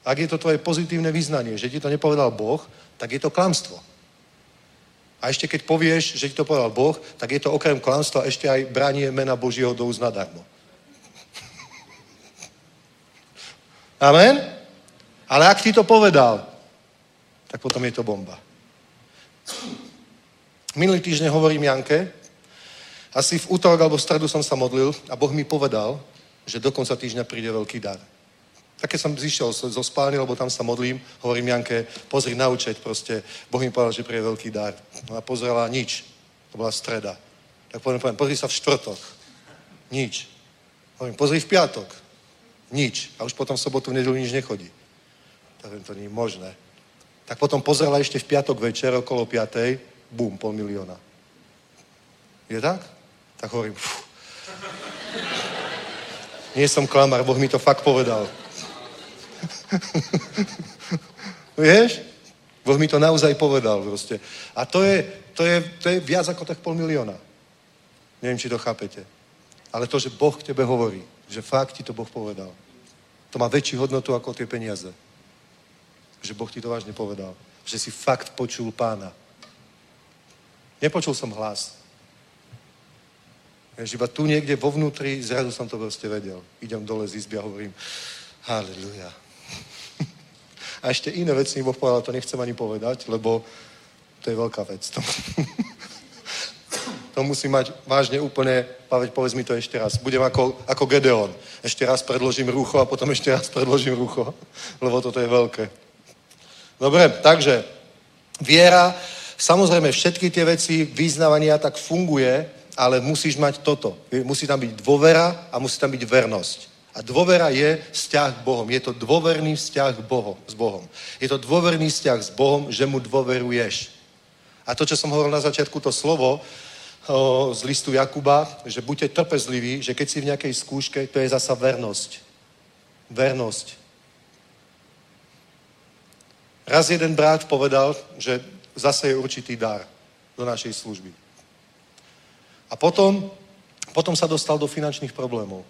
ak je to tvoje pozitívne vyznanie, že ti to nepovedal Boh, tak je to klamstvo. A ešte keď povieš, že ti to povedal Boh, tak je to okrem klamstva ešte aj branie mena Božieho do úst. Amen? Ale ak ti to povedal, tak potom je to bomba. Minulý týždeň hovorím Janke, asi v útorok alebo v stredu som sa modlil a Boh mi povedal, že do konca týždňa príde veľký dar. Tak keď som zišiel zo spálny, lebo tam sa modlím, hovorím Janke, pozri na účet proste. Boh mi povedal, že príde veľký dar. No a pozrela nič. To bola streda. Tak poviem, poviem, pozri sa v štvrtok. Nič. Hovorím, pozri v piatok. Nič. A už potom v sobotu, v nedelu nič nechodí. Tak to nie je možné. Tak potom pozrela ešte v piatok večer okolo piatej, bum, pol milióna. Je tak? Tak hovorím, fú. Nie som klamár, Boh mi to fakt povedal. Vieš? Boh mi to naozaj povedal proste. A to je, to je, to je viac ako tak pol milióna. Neviem, či to chápete. Ale to, že Boh k tebe hovorí, že fakt ti to Boh povedal, to má väčšiu hodnotu ako tie peniaze. Že Boh ti to vážne povedal. Že si fakt počul pána. Nepočul som hlas. Vieš, iba tu niekde vo vnútri, zrazu som to proste vedel. Idem dole z izby a hovorím, halleluja. A ešte iné veci Boh povedal, to nechcem ani povedať, lebo to je veľká vec. To, to musí mať vážne úplne, Paveť, povedz mi to ešte raz. Budem ako, ako Gedeon. Ešte raz predložím rucho a potom ešte raz predložím rucho, lebo toto je veľké. Dobre, takže viera, samozrejme všetky tie veci, vyznávania tak funguje, ale musíš mať toto. Musí tam byť dôvera a musí tam byť vernosť. A dôvera je vzťah k Bohom. Je to dôverný vzťah Bohom, s Bohom. Je to dôverný vzťah s Bohom, že mu dôveruješ. A to, čo som hovoril na začiatku, to slovo o, z listu Jakuba, že buďte trpezliví, že keď si v nejakej skúške, to je zasa vernosť. Vernosť. Raz jeden brat povedal, že zase je určitý dar do našej služby. A potom, potom sa dostal do finančných problémov.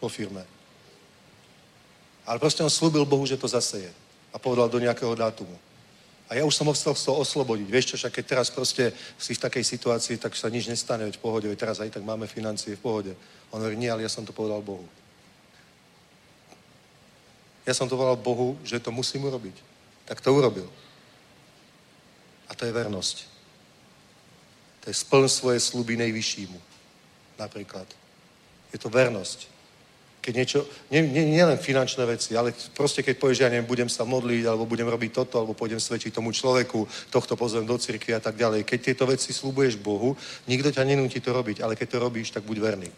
Vo firme. Ale proste on slúbil Bohu, že to zaseje. A povedal do nejakého dátumu. A ja už som ho chcel oslobodiť. Vieš čo, však keď teraz proste si v takej situácii, tak sa nič nestane, veď v pohode, veď teraz aj tak máme financie v pohode. On hovorí, nie, ale ja som to povedal Bohu. Ja som to povedal Bohu, že to musím urobiť. Tak to urobil. A to je vernosť. To je spln svoje sluby nejvyššímu. Napríklad. Je to vernosť. Keď niečo, nie, nie, nie finančné veci, ale proste keď povieš, ja neviem, budem sa modliť, alebo budem robiť toto, alebo pôjdem svedčiť tomu človeku, tohto pozvem do cirkvi a tak ďalej. Keď tieto veci slúbuješ Bohu, nikto ťa nenúti to robiť, ale keď to robíš, tak buď verný.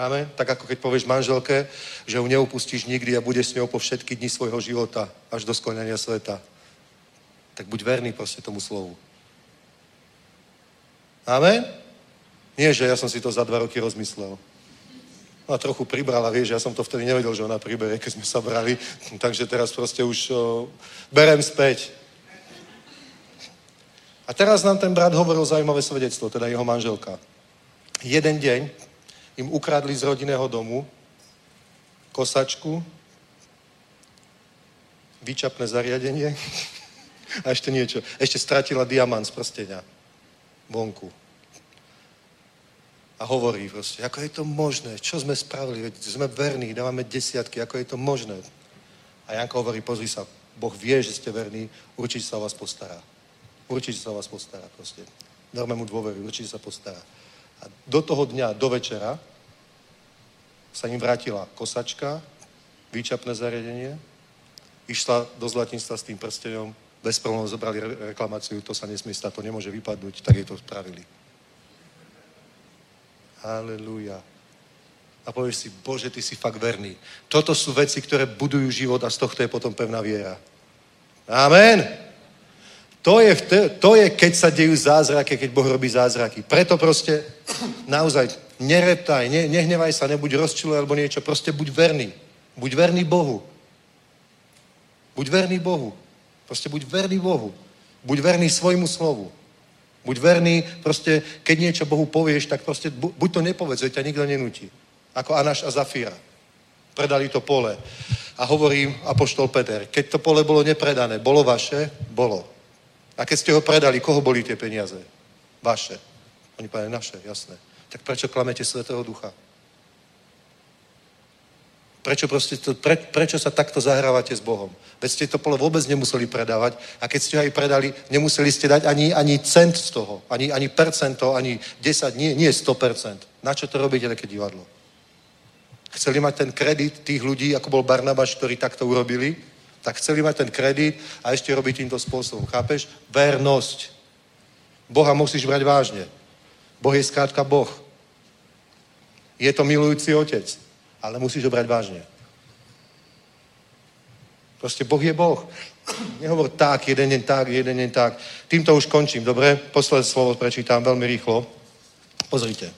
Amen? Tak ako keď povieš manželke, že ju neupustíš nikdy a budeš s ňou po všetky dni svojho života až do skonania sveta. Tak buď verný proste tomu slovu. Amen? Nie, že ja som si to za dva roky rozmyslel. A trochu pribrala, vieš, ja som to vtedy nevedel, že ona pribere, keď sme sa brali, takže teraz proste už o, berem späť. A teraz nám ten brat hovoril zaujímavé svedectvo, teda jeho manželka. Jeden deň im ukradli z rodinného domu kosačku, výčapné zariadenie a ešte niečo. Ešte stratila diamant z prstenia vonku. A hovorí proste, ako je to možné, čo sme spravili, sme verní, dávame desiatky, ako je to možné. A Janko hovorí, pozri sa, Boh vie, že ste verní, určite sa o vás postará. Určite sa o vás postará proste. Dáme mu dôveru, určite sa postará. A do toho dňa, do večera, sa im vrátila kosačka, výčapné zariadenie, išla do zlatinstva s tým prstenom, bez problémov zobrali re- reklamáciu, to sa nesmie stať, to nemôže vypadnúť, tak jej to spravili. Halelúja. A povieš si, Bože, ty si fakt verný. Toto sú veci, ktoré budujú život a z tohto je potom pevná viera. Amen. To je, to je, keď sa dejú zázraky, keď Boh robí zázraky. Preto proste naozaj nereptaj, ne, nehnevaj sa, nebuď rozčilý alebo niečo, proste buď verný. Buď verný Bohu. Buď verný Bohu. Proste buď verný Bohu. Buď verný svojmu slovu. Buď verný, proste, keď niečo Bohu povieš, tak proste buď to nepovedz, že ťa nikto nenutí. Ako Anaš a Zafíra. Predali to pole. A hovorím Apoštol Peter, keď to pole bolo nepredané, bolo vaše? Bolo. A keď ste ho predali, koho boli tie peniaze? Vaše. Oni povedali, naše, jasné. Tak prečo klamete Svetého Ducha? Prečo, proste to, pre, prečo sa takto zahrávate s Bohom? Veď ste to pole vôbec nemuseli predávať a keď ste ho aj predali, nemuseli ste dať ani, ani cent z toho, ani, ani percento, ani 10, nie, nie 100%. Na čo to robíte také divadlo? Chceli mať ten kredit tých ľudí, ako bol Barnabaš, ktorí takto urobili, tak chceli mať ten kredit a ešte robiť týmto spôsobom. Chápeš? Vernosť. Boha musíš brať vážne. Boh je skrátka Boh. Je to milujúci otec, ale musíš ho brať vážne. Proste Boh je Boh. Nehovor tak, jeden deň tak, jeden deň tak. Týmto už končím, dobre? Posledné slovo prečítam veľmi rýchlo. Pozrite.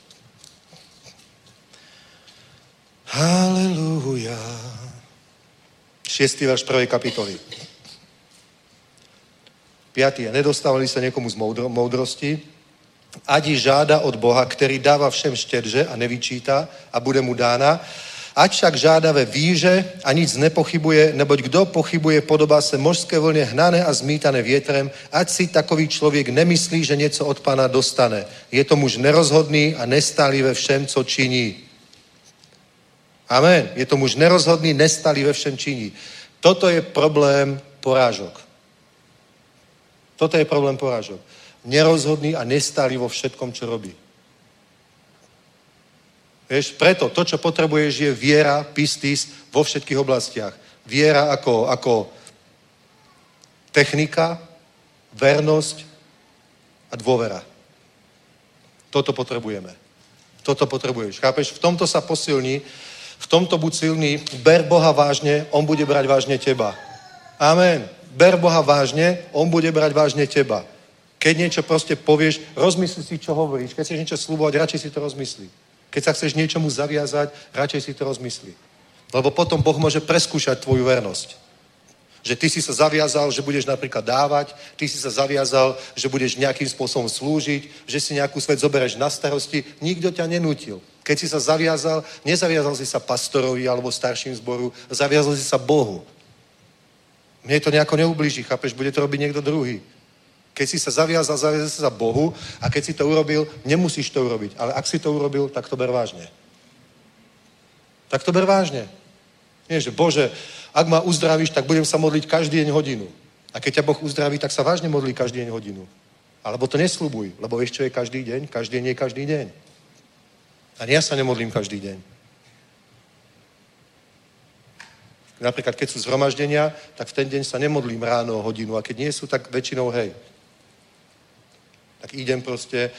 Halelúja. Šiestý verš prvej kapitoly. Piatý. Nedostávali sa niekomu z moudro, moudrosti, ať žáda od Boha, ktorý dáva všem štedže a nevyčíta a bude mu dána, ať však žáda ve víže a nic nepochybuje, neboť kdo pochybuje, podobá se mořské vlně hnané a zmítané větrem, ať si takový člověk nemyslí, že něco od pána dostane. Je to muž nerozhodný a nestálý ve všem, co činí. Amen. Je to muž nerozhodný, nestálý ve všem činí. Toto je problém porážok. Toto je problém porážok nerozhodný a nestálý vo všetkom, čo robí. Vieš, preto to, čo potrebuješ, je viera, pistis vo všetkých oblastiach. Viera ako, ako technika, vernosť a dôvera. Toto potrebujeme. Toto potrebuješ. Chápeš? V tomto sa posilní, v tomto buď silný, ber Boha vážne, On bude brať vážne teba. Amen. Ber Boha vážne, On bude brať vážne teba. Keď niečo proste povieš, rozmysli si, čo hovoríš. Keď chceš niečo slúbovať, radšej si to rozmyslí. Keď sa chceš niečomu zaviazať, radšej si to rozmyslí. Lebo potom Boh môže preskúšať tvoju vernosť. Že ty si sa zaviazal, že budeš napríklad dávať, ty si sa zaviazal, že budeš nejakým spôsobom slúžiť, že si nejakú svet zoberieš na starosti. Nikto ťa nenútil. Keď si sa zaviazal, nezaviazal si sa pastorovi alebo starším zboru, zaviazal si sa Bohu. Mne to nejako neublíži, chápeš, bude to robiť niekto druhý. Keď si sa zaviazal, zaviazal si sa Bohu a keď si to urobil, nemusíš to urobiť. Ale ak si to urobil, tak to ber vážne. Tak to ber vážne. Nie, že Bože, ak ma uzdravíš, tak budem sa modliť každý deň hodinu. A keď ťa Boh uzdraví, tak sa vážne modlí každý deň hodinu. Alebo to nesľubuj, lebo vieš, čo je každý deň? Každý deň je každý deň. Ani ja sa nemodlím každý deň. Napríklad, keď sú zhromaždenia, tak v ten deň sa nemodlím ráno hodinu a keď nie sú, tak väčšinou hej. Tak idem proste,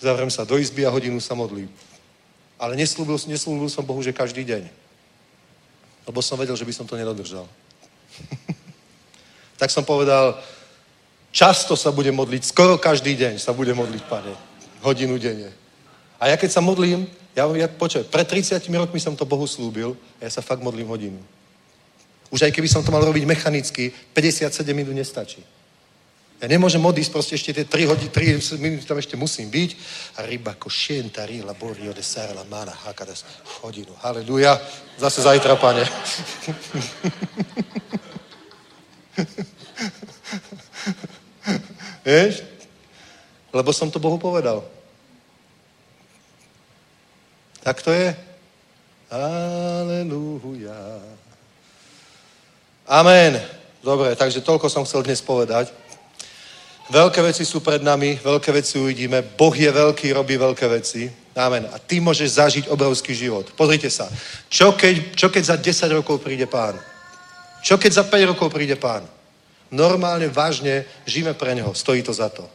zavrem sa do izby a hodinu sa modlím. Ale neslúbil, neslúbil som Bohu, že každý deň. Lebo som vedel, že by som to nedodržal. tak som povedal, často sa budem modliť, skoro každý deň sa budem modliť, pane, hodinu denne. A ja keď sa modlím, ja, ja počuj, pred 30 rokmi som to Bohu slúbil a ja sa fakt modlím hodinu. Už aj keby som to mal robiť mechanicky, 57 minút nestačí. Ja nemôžem odísť, proste ešte tie 3 hodiny, 3 minúty tam ešte musím byť. A ryba košienta, rila, borio, de sarla, mana, hakadas, hodinu. Halleluja. Zase zajtra, pane. Vieš? Lebo som to Bohu povedal. Tak to je. Aleluja. Amen. Dobre, takže toľko som chcel dnes povedať. Veľké veci sú pred nami, veľké veci uvidíme. Boh je veľký, robí veľké veci. Amen. A ty môžeš zažiť obrovský život. Pozrite sa. Čo keď, čo keď za 10 rokov príde pán? Čo keď za 5 rokov príde pán? Normálne, vážne žijeme pre neho. Stojí to za to.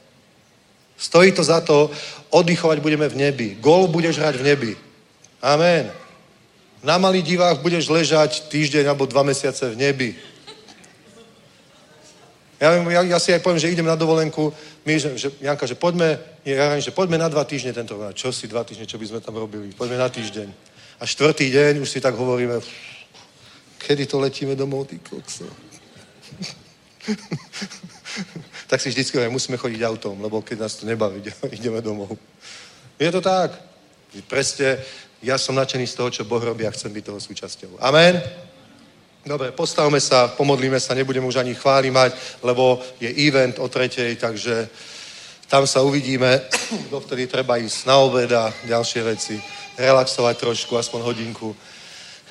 Stojí to za to, oddychovať budeme v nebi. Gol budeš hrať v nebi. Amen. Na malých divách budeš ležať týždeň alebo dva mesiace v nebi. Ja, ja, ja si aj poviem, že idem na dovolenku, my, že, že Janka, že poďme, ja že poďme na dva týždne tento, čo si dva týždne, čo by sme tam robili, poďme na týždeň. A štvrtý deň už si tak hovoríme, kedy to letíme domov, ty kokso. tak si vždycky musíme chodiť autom, lebo keď nás to nebaví, ideme domov. Je to tak. Presne, ja som nadšený z toho, čo Boh robí a chcem byť toho súčasťou. Amen? Dobre, postavme sa, pomodlíme sa, nebudeme už ani chváli mať, lebo je event o tretej, takže tam sa uvidíme. Dovtedy treba ísť na obed a ďalšie veci. Relaxovať trošku, aspoň hodinku.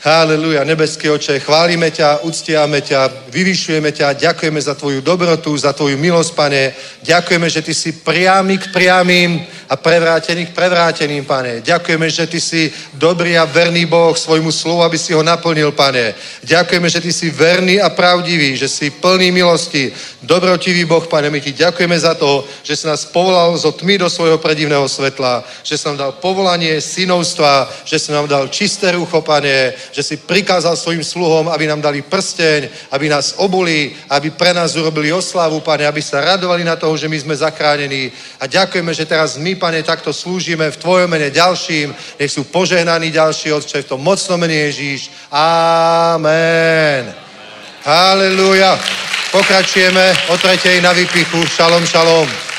Haleluja, nebeský oče, chválime ťa, uctiame ťa, vyvyšujeme ťa, ďakujeme za tvoju dobrotu, za tvoju milosť, pane. Ďakujeme, že ty si priamy k priamým a prevrátený k prevráteným, pane. Ďakujeme, že ty si dobrý a verný Boh svojmu slovu, aby si ho naplnil, pane. Ďakujeme, že ty si verný a pravdivý, že si plný milosti, dobrotivý Boh, pane. My ti ďakujeme za to, že si nás povolal zo tmy do svojho predivného svetla, že si nám dal povolanie synovstva, že si nám dal čisté rucho, pane, že si prikázal svojim sluhom, aby nám dali prsteň, aby nás obuli, aby pre nás urobili oslavu, pane, aby sa radovali na toho, že my sme zachránení. A ďakujeme, že teraz my, pane, takto slúžime v Tvojom mene ďalším. Nech sú požehnaní ďalší, Otče, v tom mocnom mene Ježíš. Amen. Halleluja. Pokračujeme o tretej na vypichu. Šalom, šalom.